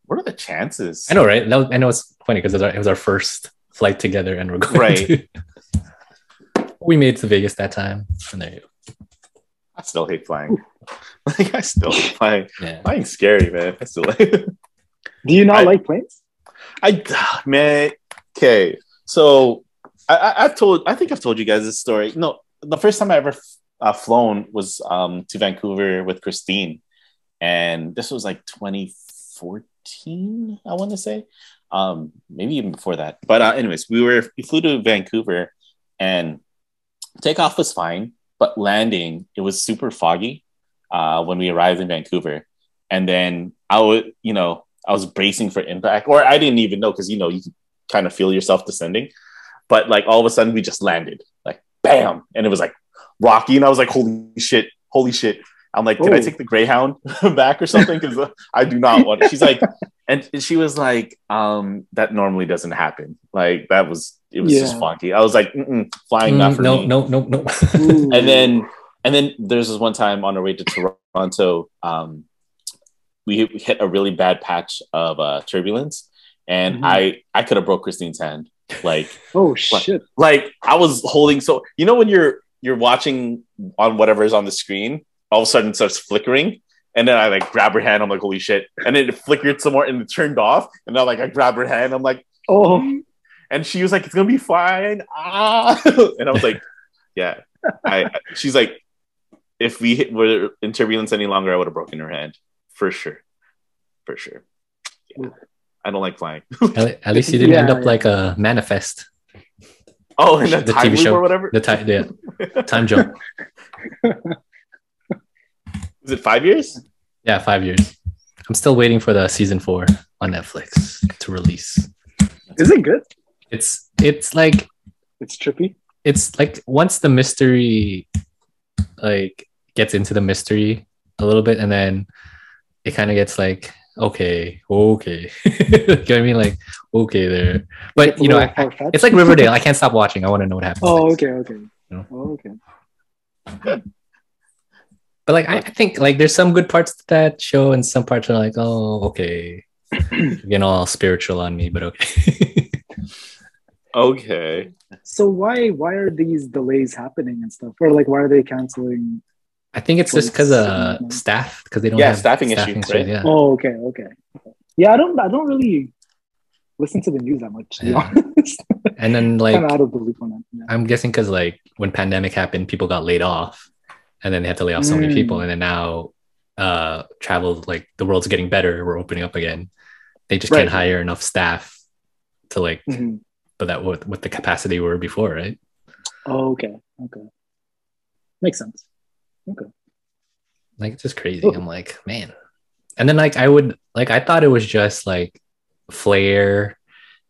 What are the chances? I know, right? That was, I know it's funny because it, was our- it was our first flight together, and we're going Right. to. we made it to Vegas that time, and there you go. I still hate flying. like I still hate flying. Yeah. Flying's scary, man. I still like Do you not I- like planes? I ah, man. Okay, so I, I, told. I think I've told you guys this story. No, the first time I ever uh, flown was um, to Vancouver with Christine, and this was like 2014. I want to say, um, maybe even before that. But uh, anyways, we were we flew to Vancouver, and takeoff was fine, but landing it was super foggy uh, when we arrived in Vancouver, and then I would, you know, I was bracing for impact, or I didn't even know because you know you kind of feel yourself descending, but like all of a sudden we just landed, like bam, and it was like rocky, and I was like, holy shit, holy shit. I'm like, did I Oh. take the Greyhound back or something? Because I do not want. It. She's like, and she was like, um, that normally doesn't happen. Like that was it was just funky. I was like, Mm-mm, flying not Mm, for no, me. no, no, no, Ooh. And then and then there's this one time on our way to Toronto, um, we we hit a really bad patch of uh, turbulence, and Mhm. I I could have broke Christine's hand. Like oh shit. like I was holding so you know when you're you're watching on whatever is on the screen, all of a sudden it starts flickering. And then I like grab her hand. I'm like, holy shit! And then it flickered some more, and it turned off. And then like I grab her hand. I'm like, Oh and she was like, "It's gonna be fine." Ah, and I was like, "Yeah." I. She's like, "If we hit, were in turbulence any longer, I would have broken her hand for sure, for sure." I don't like flying. At, at least you didn't Yeah, end up yeah. like a manifest. oh, and the, The time TV loop show. or whatever. The time, yeah, time jump. Is it five years? Yeah, five years. I'm still waiting for the season four on Netflix to release. Is it good? It's it's like It's trippy. it's like once the mystery like gets into the mystery a little bit and then it kind of gets like okay okay you know what i mean like okay there but It's you know I- I- it's like riverdale i can't stop watching i want to know what happens Oh, next. okay, okay. No. Oh, okay. but like I, I think like there's some good parts to that show and some parts are like oh okay you getting all spiritual on me but okay Okay. So why why are these delays happening and stuff? Or like why are they canceling? I think it's just because uh staff because they don't Yeah, have staffing issues, right? yeah Oh, okay, okay. Yeah, I don't I don't really listen to the news that much. To be Yeah. honest, and then like kind of out of the loop on that. Yeah. I'm guessing because like when pandemic happened, people got laid off, and then they had to lay off so many Mm. people, and then now uh travel like the world's getting better, we're opening up again. They just can't hire enough staff to like, Mhm. but that with with the capacity we were before, right? Oh, okay, okay, makes sense. Okay. Like it's just crazy. I'm like, man. And then like I would like I thought it was just like Flair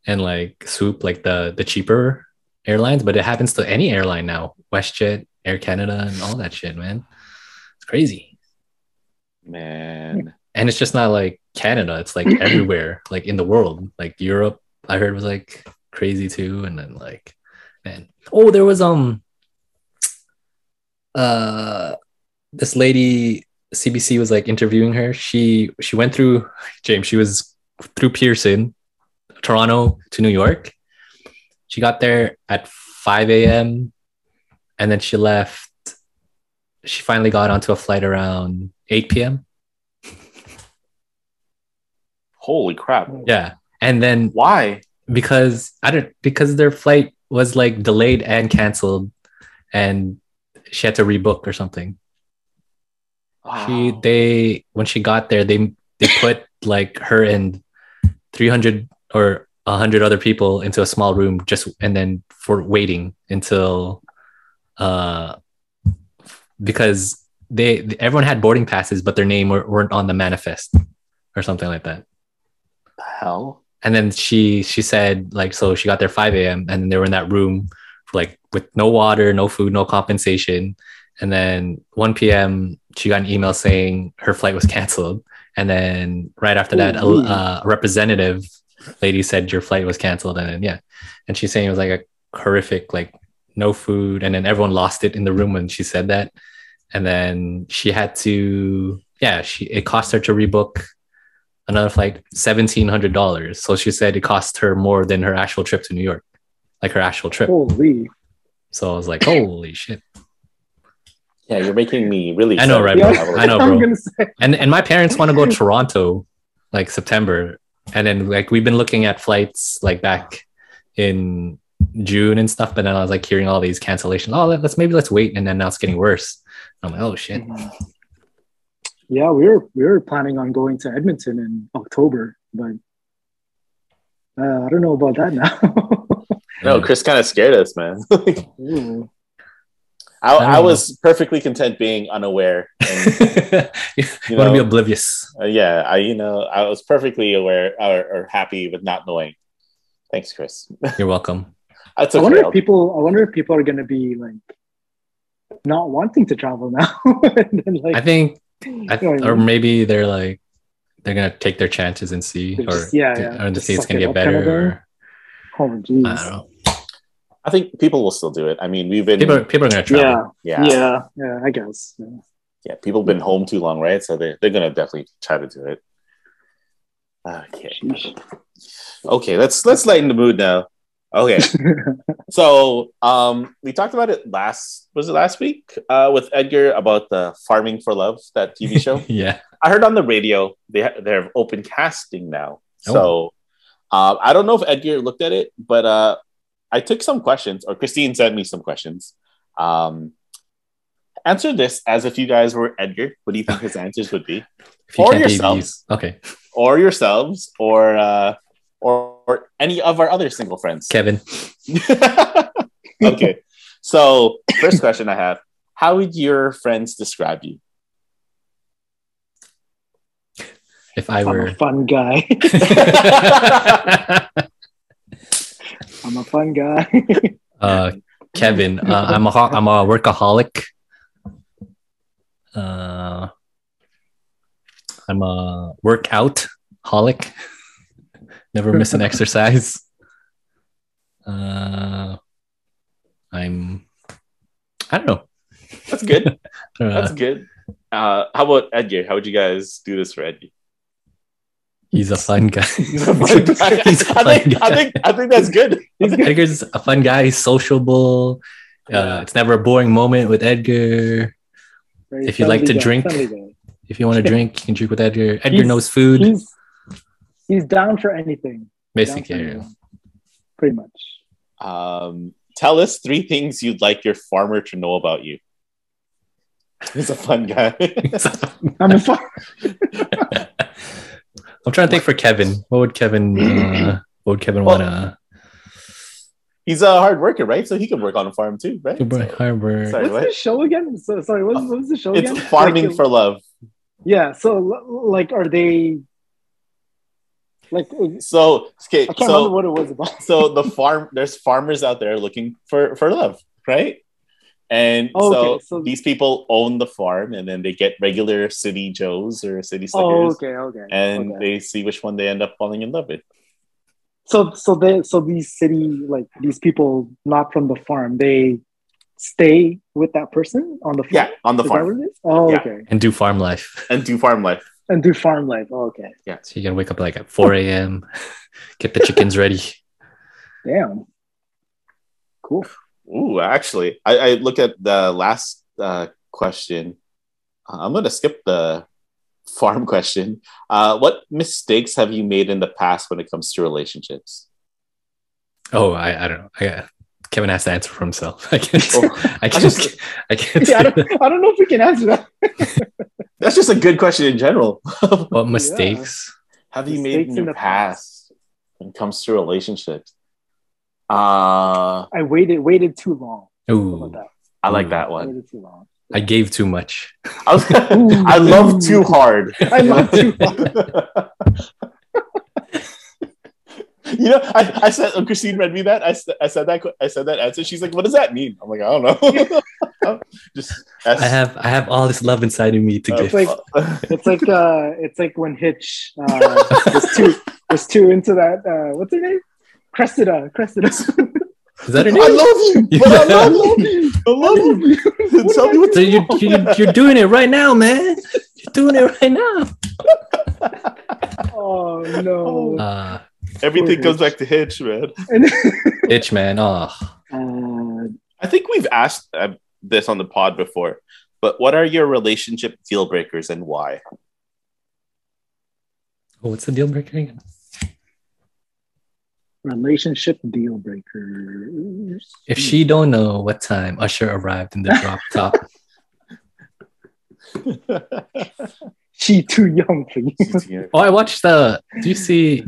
and like Swoop, like the the cheaper airlines, but it happens to any airline now. WestJet, Air Canada, and all that shit, man. It's crazy. Man. and it's just not like Canada. It's like everywhere, like in the world. Like Europe, I heard was like crazy too. And then like, man, oh, there was um, uh, this lady CBC was like interviewing her. She she went through James. She was through Pearson, Toronto to New York. She got there at five a.m. and then she left. She finally got onto a flight around eight p.m. Holy crap. Yeah. And then Why? because I don't because their flight was like delayed and canceled and she had to rebook or something. She they when she got there they they put like her and 300 or 100 other people into a small room just and then for waiting until uh because they everyone had boarding passes but their name were, weren't on the manifest or something like that. The hell? and then she she said like so she got there 5 a.m and they were in that room for like with no water no food no compensation. And then 1 p.m she got an email saying her flight was canceled and then right after that a, a representative lady said your flight was canceled and then yeah and she's saying it was like a horrific like no food and then everyone lost it in the room when she said that and then she had to yeah she it cost her to rebook another flight seventeen hundred dollars. So she said it cost her more than her actual trip to New York, like her actual trip. Holy. So I was like, holy shit! Yeah, you're making me really. I know, right, excited bro? to have know, bro. And and my parents want to go to Toronto, like September, and then like we've been looking at flights like back in June and stuff. But then I was like hearing all these cancellations. Oh, let- let's maybe let's wait, and then now it's getting worse. I'm like, oh shit. Mhm. Yeah, we were we were planning on going to Edmonton in October, but uh, I don't know about that now. No, Chris kind of scared us, man. Ooh. I, I I was perfectly content being unaware. And, you You want to be oblivious. uh, yeah, I you know I was perfectly aware or, or happy with not knowing. Thanks, Chris. You're welcome. That's I okay. wonder I'll- if people. I wonder if people are gonna be like not wanting to travel now. and then, like, I think, I, You know what I or mean? maybe they're like they're gonna take their chances and see, They're or yeah, yeah, or to just see it's gonna it get better. Or, oh I jeez. don't know. I think people will still do it. I mean, we've been People, are- people are gonna travel. Yeah, yeah, yeah, yeah. I guess. Yeah. yeah, people have been home too long, right? So they they're gonna definitely try to do it. Okay, okay. Let's let's lighten the mood now. Okay, so um, we talked about it last was it last week uh, with Edgar about the Farming for Love that TV show. yeah. I heard on the radio they ha- they have open casting now. Oh. So uh, I don't know if Edgar looked at it, but uh, I took some questions, or Christine sent me some questions. Um, answer this as if you guys were Edgar. What do you think his answers would be? If you Or can't be okay. or yourselves, or uh, or, or any of our other single friends. Kevin. okay. So, first question I have: How would your friends describe you? If I I'm were a fun guy. I'm a fun guy. uh, Kevin, uh, I'm a ho- I'm a workaholic. Uh, I'm a workout holic. Never miss an exercise. Uh, I'm. I don't know. That's good. Uh, That's good. Uh, how about Edgar? How would you guys do this for Edgar? He's a fun guy. He's a fun guy. He's a I fun think, I think I think that's good. Edgar's a fun guy. He's sociable. Uh, it's never a boring moment with Edgar. Very If you like to guy, drink. If you want to drink, you can drink with Edgar. Edgar He's- knows food. He's he's down for anything. Basically, yeah. Pretty much. Um, tell us three things you'd like your farmer to know about you. He's a fun guy. I'm a fun. I'm trying to think for Kevin. What would Kevin? Uh, what would Kevin Well, want to? He's a hard worker, right? So he can work on a farm too, right? So- Harvard. Sorry, What's what? the show again? So, sorry, what was, the show It's again? It's Farming Like, for love. Yeah. So, like, are they like? So okay, can't remember so what it was about. so the farm there's farmers out there looking for for love, right? And Oh, so, okay, so- these people own the farm, and then they get regular city Joes or city Oh, okay, okay. and okay. they see which one they end up falling in love with. So, so they, so these city, like these people, not from the farm, they stay with that person on the farm. Yeah, on the Is farm what it is? Oh, Yeah. okay. And do farm life. and do farm life. And do farm life. Oh, okay. Yeah. So you gotta wake up like at 4 a.m. Get the chickens ready. Damn. Cool. Ooh, actually, I, I look at the last uh, question. Uh, I'm gonna skip the farm question. Uh, what mistakes have you made in the past when it comes to relationships? Oh, I, I don't know. I Kevin has to answer for himself. I can't. Oh, I can't. just- I can't. Yeah, I don't, I don't know if we can answer that. That's just a good question in general. what mistakes? have you made in in your the past when it comes to relationships? Uh, I waited, waited too long. Ooh, that? I like Ooh. that I one. waited too long. I gave too much. I, was, I love too hard. I love too hard. You know, I, I said when Christine read me that. I, said- I said that I said that answer. She's like, "What does that mean?" I'm like, "I don't know." Just that's, I have I have all this love inside of me to uh, give. like- It's like uh, it's like when Hitch uh, was too was too into that. Uh, what's her name? Cressida. Cressida. Is that her I love you, but I love you. I love you. What Tell me I what So you, you, you're doing it right now, man. You're doing it right now. Oh no. Uh, Everything comes back to Hitch, man. Hitch, man. Oh, uh, I think we've asked uh, this on the pod before, but what are your relationship deal breakers and why? Oh, what's the deal breaker again? Relationship deal breakers. If she don't know what time Usher arrived in the drop top, she too young for you. oh, I watched the. Do you see?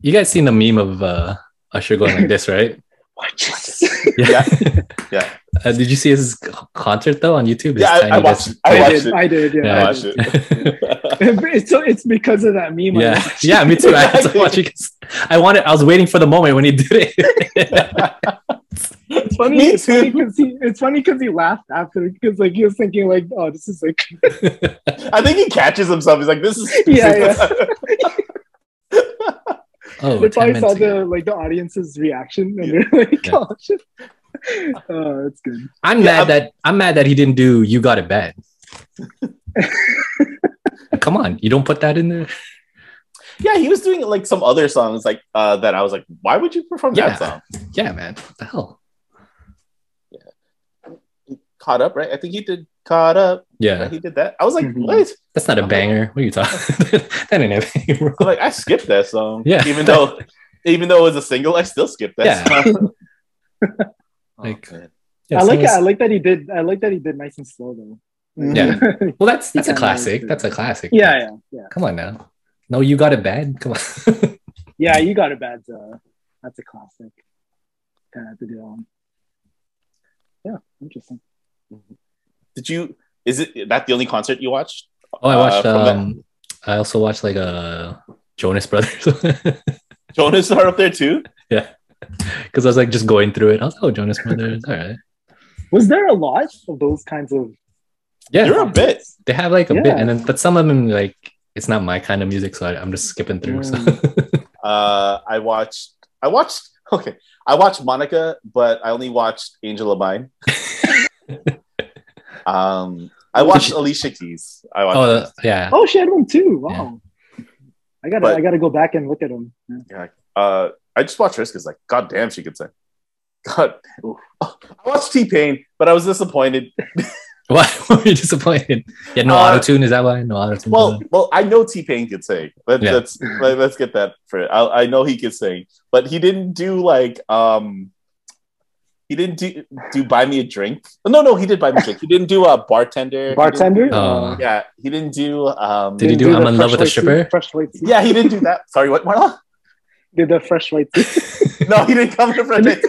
You guys seen the meme of uh, Usher going like this, right? Watch Yeah. Yeah. Uh, did you see his concert though on YouTube? His Yeah, I- tiny I watched- desk- I I watched did. it. I did. Yeah. Yeah, I I watched did. it. it's, so it's because of that meme. Yeah, watched. yeah, me too. I had to Exactly. watch it 'cause I wanted. I was waiting for the moment when he did it. It's funny. Me it's funny too. because he. It's funny because he laughed after because like he was thinking like, oh, this is like. I think he catches himself. He's like, "This is Yeah, oh, they 10 probably minutes saw ago. the like the audience's reaction and Yeah. they're like, Yeah. oh shit. Oh, that's good. I'm Yeah, mad I'm- that I'm mad that he didn't do "You Got It Bad." Come on, you don't put that in there. yeah, he was doing like some other songs like uh, that. I was like, "Why would you perform Yeah. that song?" Yeah, man. What the hell? Yeah, caught up, right? I think he did "Caught Up." Yeah, Right? He did that. I was like, Mhm. "What?" that's not a banger. What are you talking? that ain't a banger. I'm like, I skipped that song. Yeah. even though, even though it was a single, I still skipped that Yeah. song. Like- Oh. Yeah, I like it. someone's- I like that he did. I like that he did nice and slow though. Yeah. Well, that's that's a classic. That's a classic. yeah, yeah, yeah. Come on now. No, you got it bad. Come on. Yeah, you got it bad. Uh, that's a classic. Kind of have to do that one. Yeah, interesting. Did you? Is it that the only concert you watched? oh, I Uh, watched. from that- um, I also watched like a Jonas Brothers Jonas are up there too. Yeah, because I was like just going through it. I was like, oh, Jonas Brothers. All right. Was there a lot of those kinds of? Yeah, You're a bit. they have like a bit, and then but some of them like it's not my kind of music, so I, I'm just skipping through. So. Uh, I watched. I watched. Okay, I watched Monica, but I only watched Angel of Mine. um, I watched you- Alicia Keys. I watched. oh, the- yeah. Oh, she had one too. Wow. I gotta, But- I gotta go back and look at them. Yeah. Uh, I just watched hers because, like, god damn, she could sing. God, I watched T Pain, but I was disappointed. Why were you disappointed? Yeah, no Uh, auto tune. Is that why? No auto tune. Well, well, I know T Pain could sing. Let, Yeah. Let's let, us get that for. I, I know he could sing, but he didn't do like um. He didn't do do buy me a drink. No, no, he did buy me a drink. He didn't do a bartender. He didn't- Bartender. Oh. Uh, yeah, he didn't do. Um, Did he didn't do I'm in love with a stripper? Fresh white tea. yeah, he didn't do that. Sorry, what, Marla? Did the fresh white tea? No, he didn't come to Friday.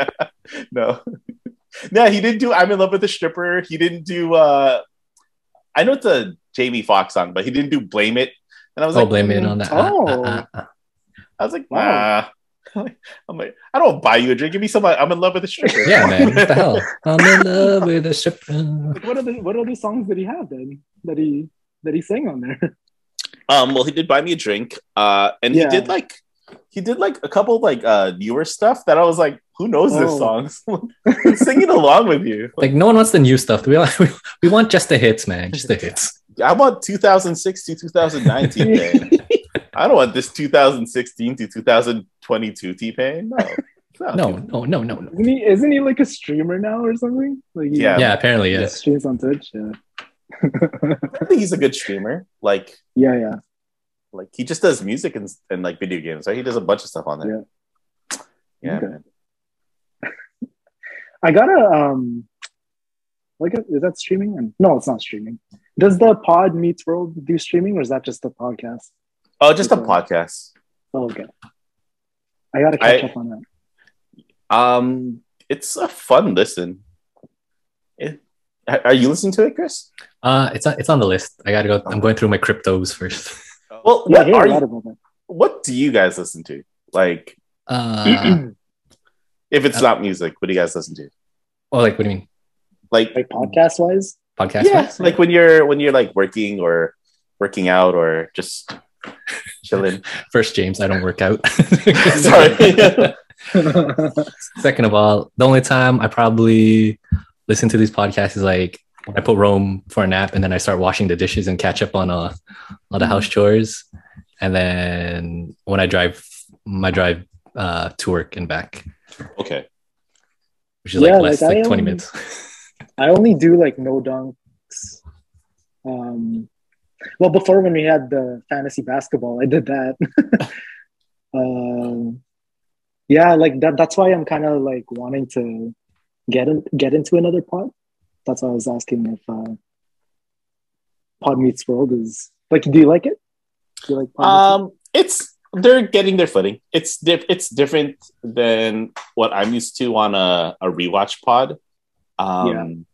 no, no, he didn't do "I'm in love with a stripper." He didn't do. uh I know it's a Jamie Foxx song, but he didn't do "Blame It." And I was oh, like, blame it mm. on that. Oh. Ah, ah. I was like, Wow. Nah. I'm like, I don't buy you a drink. Give me some. I'm in love with a stripper. Yeah, man. What the hell? I'm in love with a stripper. Like, what other, what other songs did he have then that he that he sang on there? Um, well, he did buy me a drink. Uh, and Yeah. he did like he did like a couple like uh newer stuff that I was like, who knows this songs? Singing along with you. Like no one wants the new stuff. We want, we want just the hits, man. Just the hits. I want 2006 to 2019 I don't want this 2016 to 2022 T-Pain. No. No, no, no, no, no. Isn't he, isn't he like a streamer now or something? Like he Yeah. Yeah, apparently Yeah. yes. streams on Twitch. Yeah, I think he's a good streamer. Like yeah, yeah. like he just does music and, and like video games, right? He does a bunch of stuff on there. Yeah, Okay. man. I got a um, like is that streaming? No, it's not streaming. Does the Pod Meets World do streaming, or is that just a podcast? Oh, just a Okay. podcast. Oh, okay. I gotta catch I- up on that. Um, it's a fun listen. It, are you listening to it, Chris? Uh, it's on, it's on the list. I gotta go. I'm going through my cryptos first. Well, Yeah, what hear are you, what do you guys listen to? Like, Uh, if it's Uh, not music, what do you guys listen to? oh, like what do you mean? Like, Like podcast wise. Podcast? yeah, like when you're when you're like working or working out or just chilling. First, James, I don't work out. Sorry. Second of all, the only time I probably listen to these podcasts is like when I put Rome for a nap and then I start washing the dishes and catch up on uh, all the house chores. And then when I drive my drive uh, to work and back, Okay. which is Yeah, like less like, I like 20 am- minutes. I only do like no dunks. Um, well, before when we had the fantasy basketball, I did that. um, yeah, like that. That's why I'm kind of like wanting to get in, get into another pod. That's why I was asking if uh, Pod Meets World is like. Do you like it? Do you like Pod Um, it's they're getting their footing. It's di- it's different than what I'm used to on a, a rewatch pod. Um,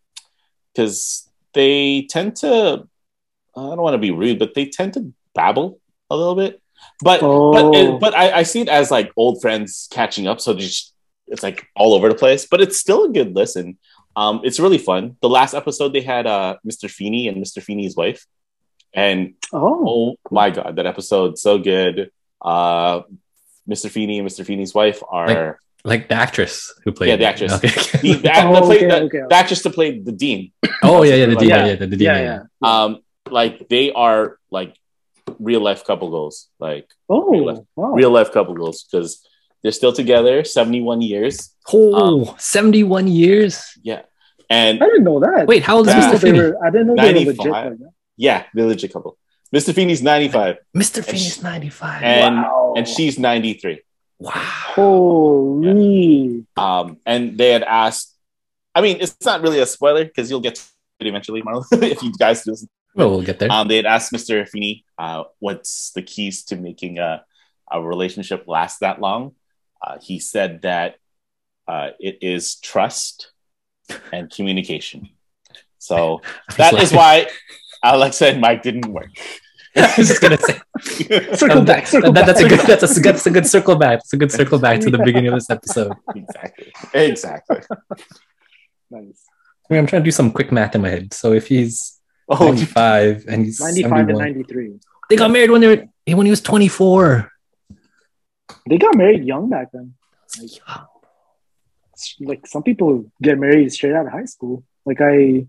because they tend to. I don't want to be rude, but they tend to babble a little bit. But but Oh. it, but I, I see it as like old friends catching up. So just it's like all over the place, but it's still a good listen. Um, it's really fun. The last episode they had uh Mr. Feeney and Mr. Feeney's wife, and Oh, Oh my god, that episode so good. Uh Mr. Feeney and Mr. Feeney's wife are like the actress who played. Yeah, the actress. Okay. the, the, act- Oh, play- okay, the- okay. the actress to play the dean. oh yeah, yeah, the dean Yeah. yeah, yeah, the D, yeah, yeah. yeah. Um, like they are like real life couple goals, like Oh, wow. real life couple goals because they're still together, seventy one years. Oh, 71 years. Yeah, and I didn't know that. Wait, how old is Yeah. I Mr. they Feeney? I didn't know they were legit like yeah, they're legit couple. Mr. Feeney's ninety five, Mr. And Feeney's 95. and Wow. and she's ninety three. wow. Holy. Um, and they had asked. I mean, it's not really a spoiler because you'll get to it eventually, Marlon, if you guys do listen. Well, we'll get there. Um, they had asked Mr. Feeney, uh, what's the keys to making a, a relationship last that long? Uh, he said that uh, it is trust and communication. So that is why Alexa and Mike didn't work. I was just gonna say circle Um, back, that- circle that- that's a good that's a good that's a good circle back. It's a good circle back to the beginning of this episode. exactly. Exactly. Nice. I mean, I'm trying to do some quick math in my head. So if he's Oh, 95 and he's 95 and 71, 93. they got married when they were when he was 24. They got married young back then. Like some people get married straight out of high school. Like I,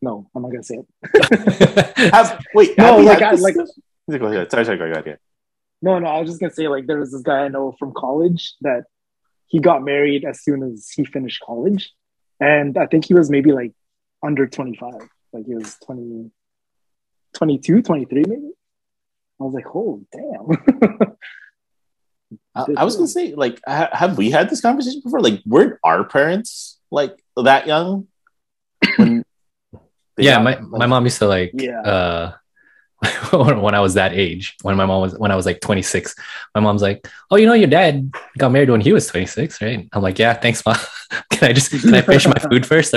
no, I'm not gonna say it. have, wait, No, have like had I like Go ahead. Sorry, sorry, go ahead. go ahead. no, no. I was just gonna say like there was this guy I know from college that he got married as soon as he finished college, and I think he was maybe like under 25. Like he was 20, 22, 23 maybe. I was like, oh damn. I, I was gonna say, like, ha- have we had this conversation before? Like, weren't our parents like that young? When yeah, got, my, like- my mom used to like Yeah. uh when when I was that age, when my mom was when I was like 26, my mom's like, "Oh, you know, your dad got married when he was 26, right?" I'm like, "Yeah, thanks, mom. can I just can I finish my food first?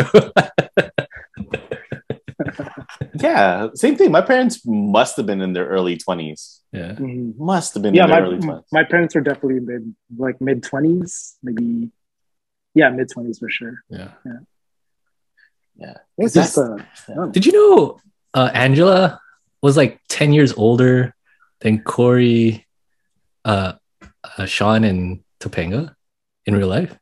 Yeah, same thing. My parents must have been in their early twenties. yeah, Mhm. Must have been yeah, in their my early twenties. my parents were definitely mid like mid twenties, maybe yeah, mid twenties for sure. yeah. It's That's- just uh, young. Did you know uh, Angela was like 10 years older than Corey, uh, uh, Shawn, and Topanga in real life?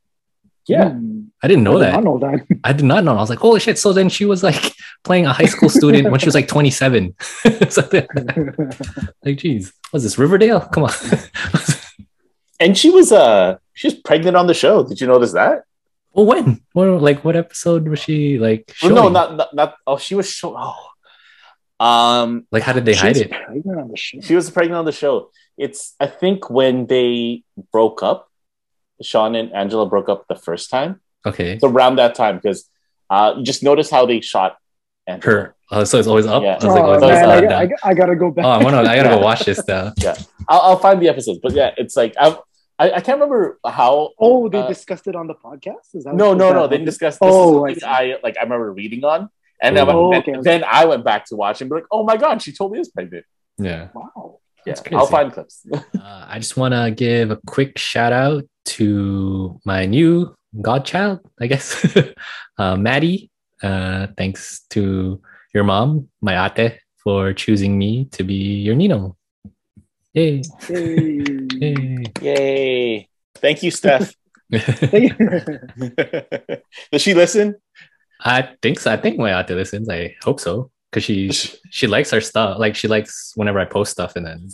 Yeah. I didn't know I did that. not know that. I did not know. I was like, holy shit. So then she was like playing a high school student when she was like 27. Something like, geez, was this, Riverdale? Come on. And she was uh she was pregnant on the show. Did you notice that? well, when? Well, like, what episode was she like? Well, no, not, not not oh she was show oh um Like, how did they hide it? pregnant on the show. she was pregnant on the show. It's I think when they broke up, Shawn and Angela broke up the first time. Okay. It's around that time because uh you just notice how they shot Angela. Her. Oh, so it's always up? Yeah. I was like, oh, oh, it's it's always man, up, I, down. I, I gotta go back. Oh, I wanna, I gotta go watch this now. I'll, I'll find the episodes, but yeah, it's like I I, I can't remember how. oh, they uh, discussed it on the podcast. Is that No, no, that- no. They didn't discuss. This Oh, is I like. I remember reading on, and then, Oh, then- okay, okay. then I went back to watch and be like, "Oh my god, she totally is pregnant." Yeah. Wow. Yeah, That's I'll find clips. Uh, I just want to give a quick shout out to my new godchild, I guess, uh, Maddie. Uh, thanks to your mom, my ate, for choosing me to be your Nino. Yay! Hey. Yay! Yay! Thank you, Steph. Does she listen? I think so. I think my ate listens. I hope so because she she likes our stuff. Like she likes whenever I post stuff, and then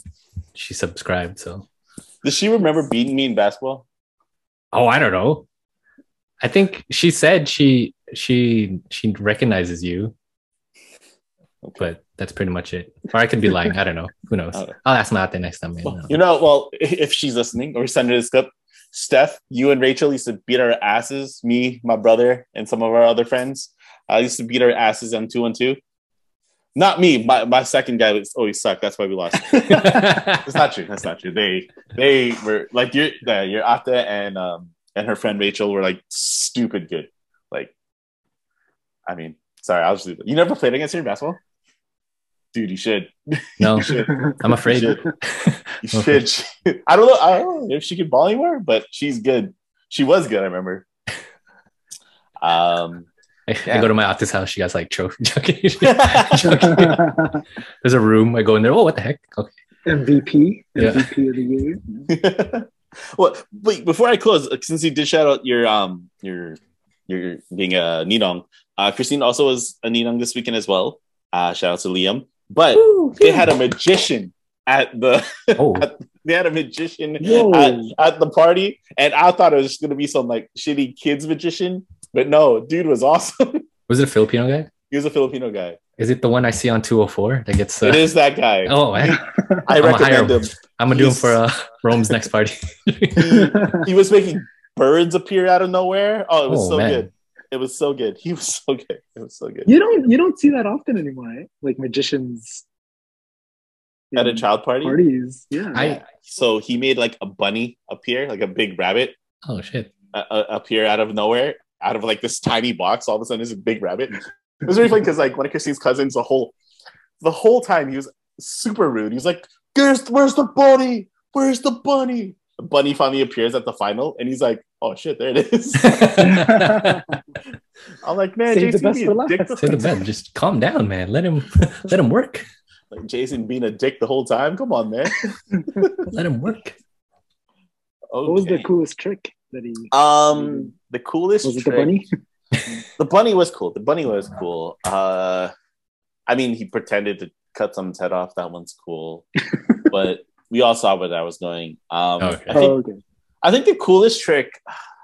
she subscribed. So Does she remember beating me in basketball? oh, I don't know. I think she said she she she recognizes you, but that's pretty much it. Or I could be lying. I don't know. Who knows? Okay. I'll ask my ate next time. man. Well, you know, well, if she's listening or send her this clip, Steph, you and Rachel used to beat our asses. Me, my brother, and some of our other friends. I used to beat our asses on two and two. Not me. My, my second guy was always sucked. That's why we lost. It's not true. That's not true. They they were like your the, your Ate and um and her friend Rachel were like stupid good. Like, I mean, sorry, I'll just leave it. You never played against her in basketball, dude. You should. no, You should. I'm afraid. You should. She- I don't know. I don't know if she can ball anywhere, but she's good. She was good. I remember. Um. I, Yeah. I go to my ate's house. She has like trophy. There's a room. I go in there. Oh, what the heck? Okay. MVP, Yeah. MVP of the year. well, wait. Before I close, since you did shout out your um your your being a Ninong, uh, Christine also was a Ninong this weekend as well. Uh, shout out to Liam. But they had a magician at the Oh, they had a magician at, at the party, and I thought it was just gonna be some like shitty kids magician, but no, dude was awesome. was it a Filipino guy? he was a Filipino guy. Is it the one I see on 204 that gets? Uh, it is that guy. Oh. I I'm a hire- recommend him. I'm gonna do him for uh, Rome's next party. He was making birds appear out of nowhere. Oh, it was Oh, so man. good. It was so good. He was so good. It was so good. You don't you don't see that often anymore, right? Like magicians At a child party. parties. Yeah. I So he made like a bunny appear, like a big rabbit oh shit. uh, uh, appear out of nowhere, out of like this tiny box. All of a sudden, there's a big rabbit. It was really funny because like one of Christine's cousins, the whole the whole time he was super rude. He was like, "Where's where's the bunny? Where's the bunny?" The bunny finally appears at the final, and he's like, "Oh shit, there it is." I'm like, man, Save the Jason best being a last. dick. Say the bed. Just calm down, man. Let him let him work. Like, Jason being a dick the whole time. Come on, man. Let him work. What was the coolest trick that he Um, the coolest was it the bunny? The bunny was cool. The bunny was cool. Uh, I mean, he pretended to cut someone's head off. That one's cool. but we all saw where that was going. Um, Okay. I think Oh, okay. I think the coolest trick,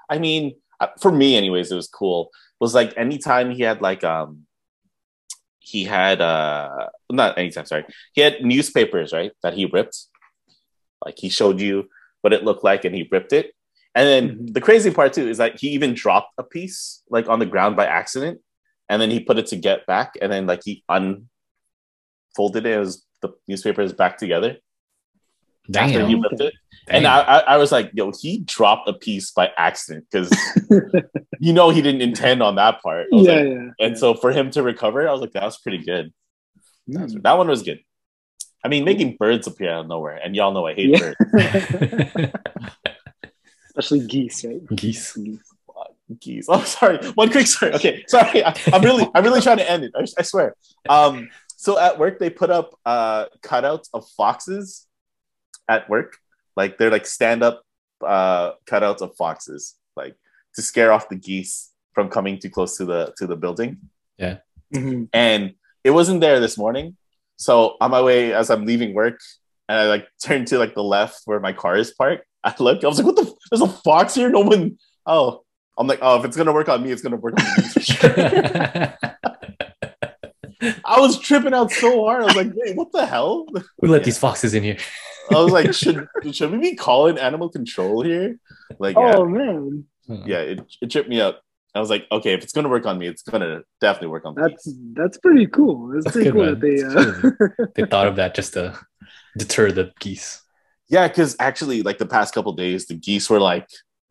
I mean, uh, for me, anyways, it was cool. Was like anytime he had like um, he had uh, not anytime, sorry, he had newspapers, right, that he ripped. Like he showed you what it looked like, and he ripped it. And then Mhm. the crazy part too is that he even dropped a piece like on the ground by accident, and then he put it to get back, and then like he unfolded it. It was the newspapers back together after he Damn. ripped it. Damn. And I, I, I was like, yo, he dropped a piece by accident because you know he didn't intend on that part. Yeah, like- yeah. and so for him to recover, I was like, that was pretty good. That, Mm. that one was good. I mean, making birds appear out of nowhere, and y'all know I hate Yeah. birds. Especially geese, right? Geese. Geese. Geese. Oh, sorry. One quick story. Okay, sorry. I, I'm really, I'm really trying to end it. I, I swear. Um, so at work, they put up uh, cutouts of foxes at work. Like they're like stand up uh, cutouts of foxes, like to scare off the geese from coming too close to the to the building. Mhm. And it wasn't there this morning. So on my way, as I'm leaving work, and I like turn to like the left where my car is parked. I look. I was like, "What the? There's a fox here. No one. Oh, I'm like, oh, if it's gonna work on me, it's gonna work on me. for sure." I was tripping out so hard. I was like, wait, what the hell? We let these foxes in here? I was like, should should we be calling animal control here? Like, yeah, Oh man, yeah, it, it tripped me up. I was like, okay, if it's gonna work on me, it's gonna definitely work on me. that's that's pretty cool. That's, That's pretty cool man. that they. Uh, They thought of that just to deter the geese. Yeah, because actually, like the past couple days, the geese were like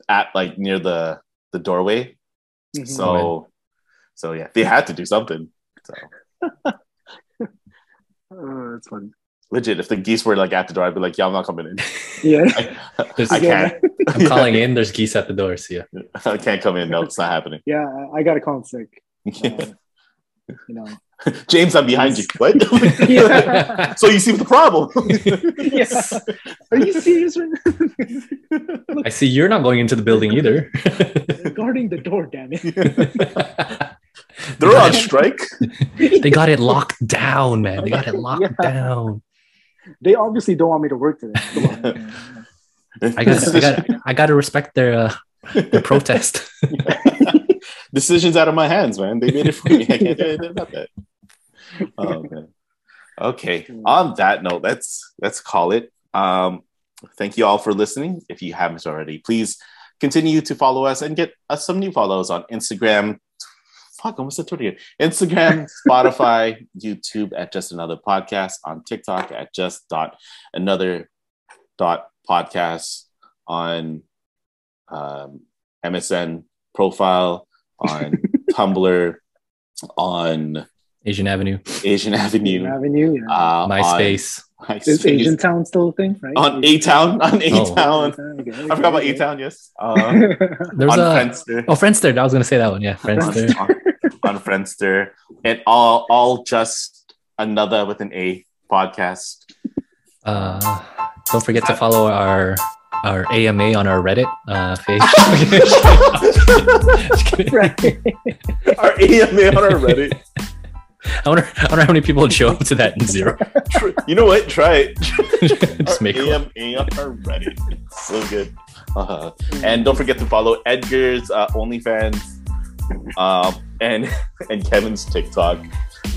at like near the the doorway. mhm. So, so yeah, they had to do something. So oh, that's funny. legit, if the geese were like at the door, I'd be like, yeah, I'm not coming in. Yeah. I, I can't. I'm calling in. There's geese at the door. See ya. I can't come in. No, it's not happening. Yeah, I- I gotta call him sick. Uh, you know. James, I'm behind you. What? Yeah. so you see the problem? yeah. Are you serious right now? I see you're not going into the building either. Guarding the door, damn it. They're on strike. they got it locked down, man. They got it locked Yeah. down. They obviously don't want me to work today. I got, I got, I got to respect their uh, their protest. Decisions out of my hands, man. They made it for me. I can't do anything about that. Oh, man. Okay. On that note, let's let's call it. Um, thank you all for listening. If you haven't already, please continue to follow us and get us some new follows on Instagram. Fuck, almost said Twitter. again. Instagram, Spotify, YouTube at Just Another Podcast, on TikTok at Just Dot Another Dot Podcast, on um, MSN profile, on Tumblr, on Asian Avenue, Asian Avenue, Avenue, yeah. uh, MySpace. on Is MySpace, Asian Town still a thing, right? on A Town, on A Oh. Town. Okay, I forgot about A Town. Yes, uh, There's on a Friendster, oh Friendster. I was gonna say that one. Yeah, Friendster. on, on Friendster, and all all just another with an A podcast. Uh, don't forget to follow our our AMA on our Reddit uh, page. Just kidding. right. our AMA on our Reddit. I wonder, I wonder how many people would show up to that in zero. You know what? Try it. Just make. AM on our Reddit. So good. Uh, and don't forget to follow Edgar's uh, OnlyFans um, and and Kevin's TikTok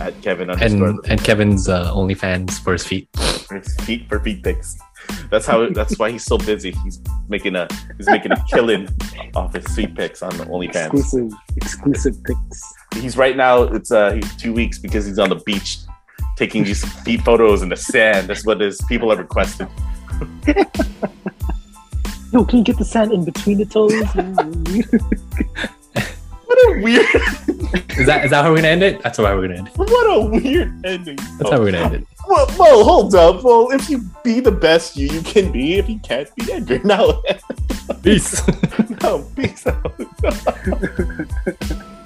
at Kevin underscore and and Kevin's uh, OnlyFans for his feet. for feet for feet pics. That's how. That's why he's so busy. He's making a he's making a killing off his sweet pics on the OnlyFans. Exclusive, exclusive pics. He's right now. It's uh he's two weeks because he's on the beach taking these feet photos in the sand. That's what his people have requested. Yo, can you get the sand in between the toes? What a weird. Is that is that how we're gonna end it? That's how we're gonna end it. what a weird ending. That's how we're gonna end it. Well, well, hold up. Well, if you be the best you you can be, if you can't be, Edgar, now, Peace. no, peace out.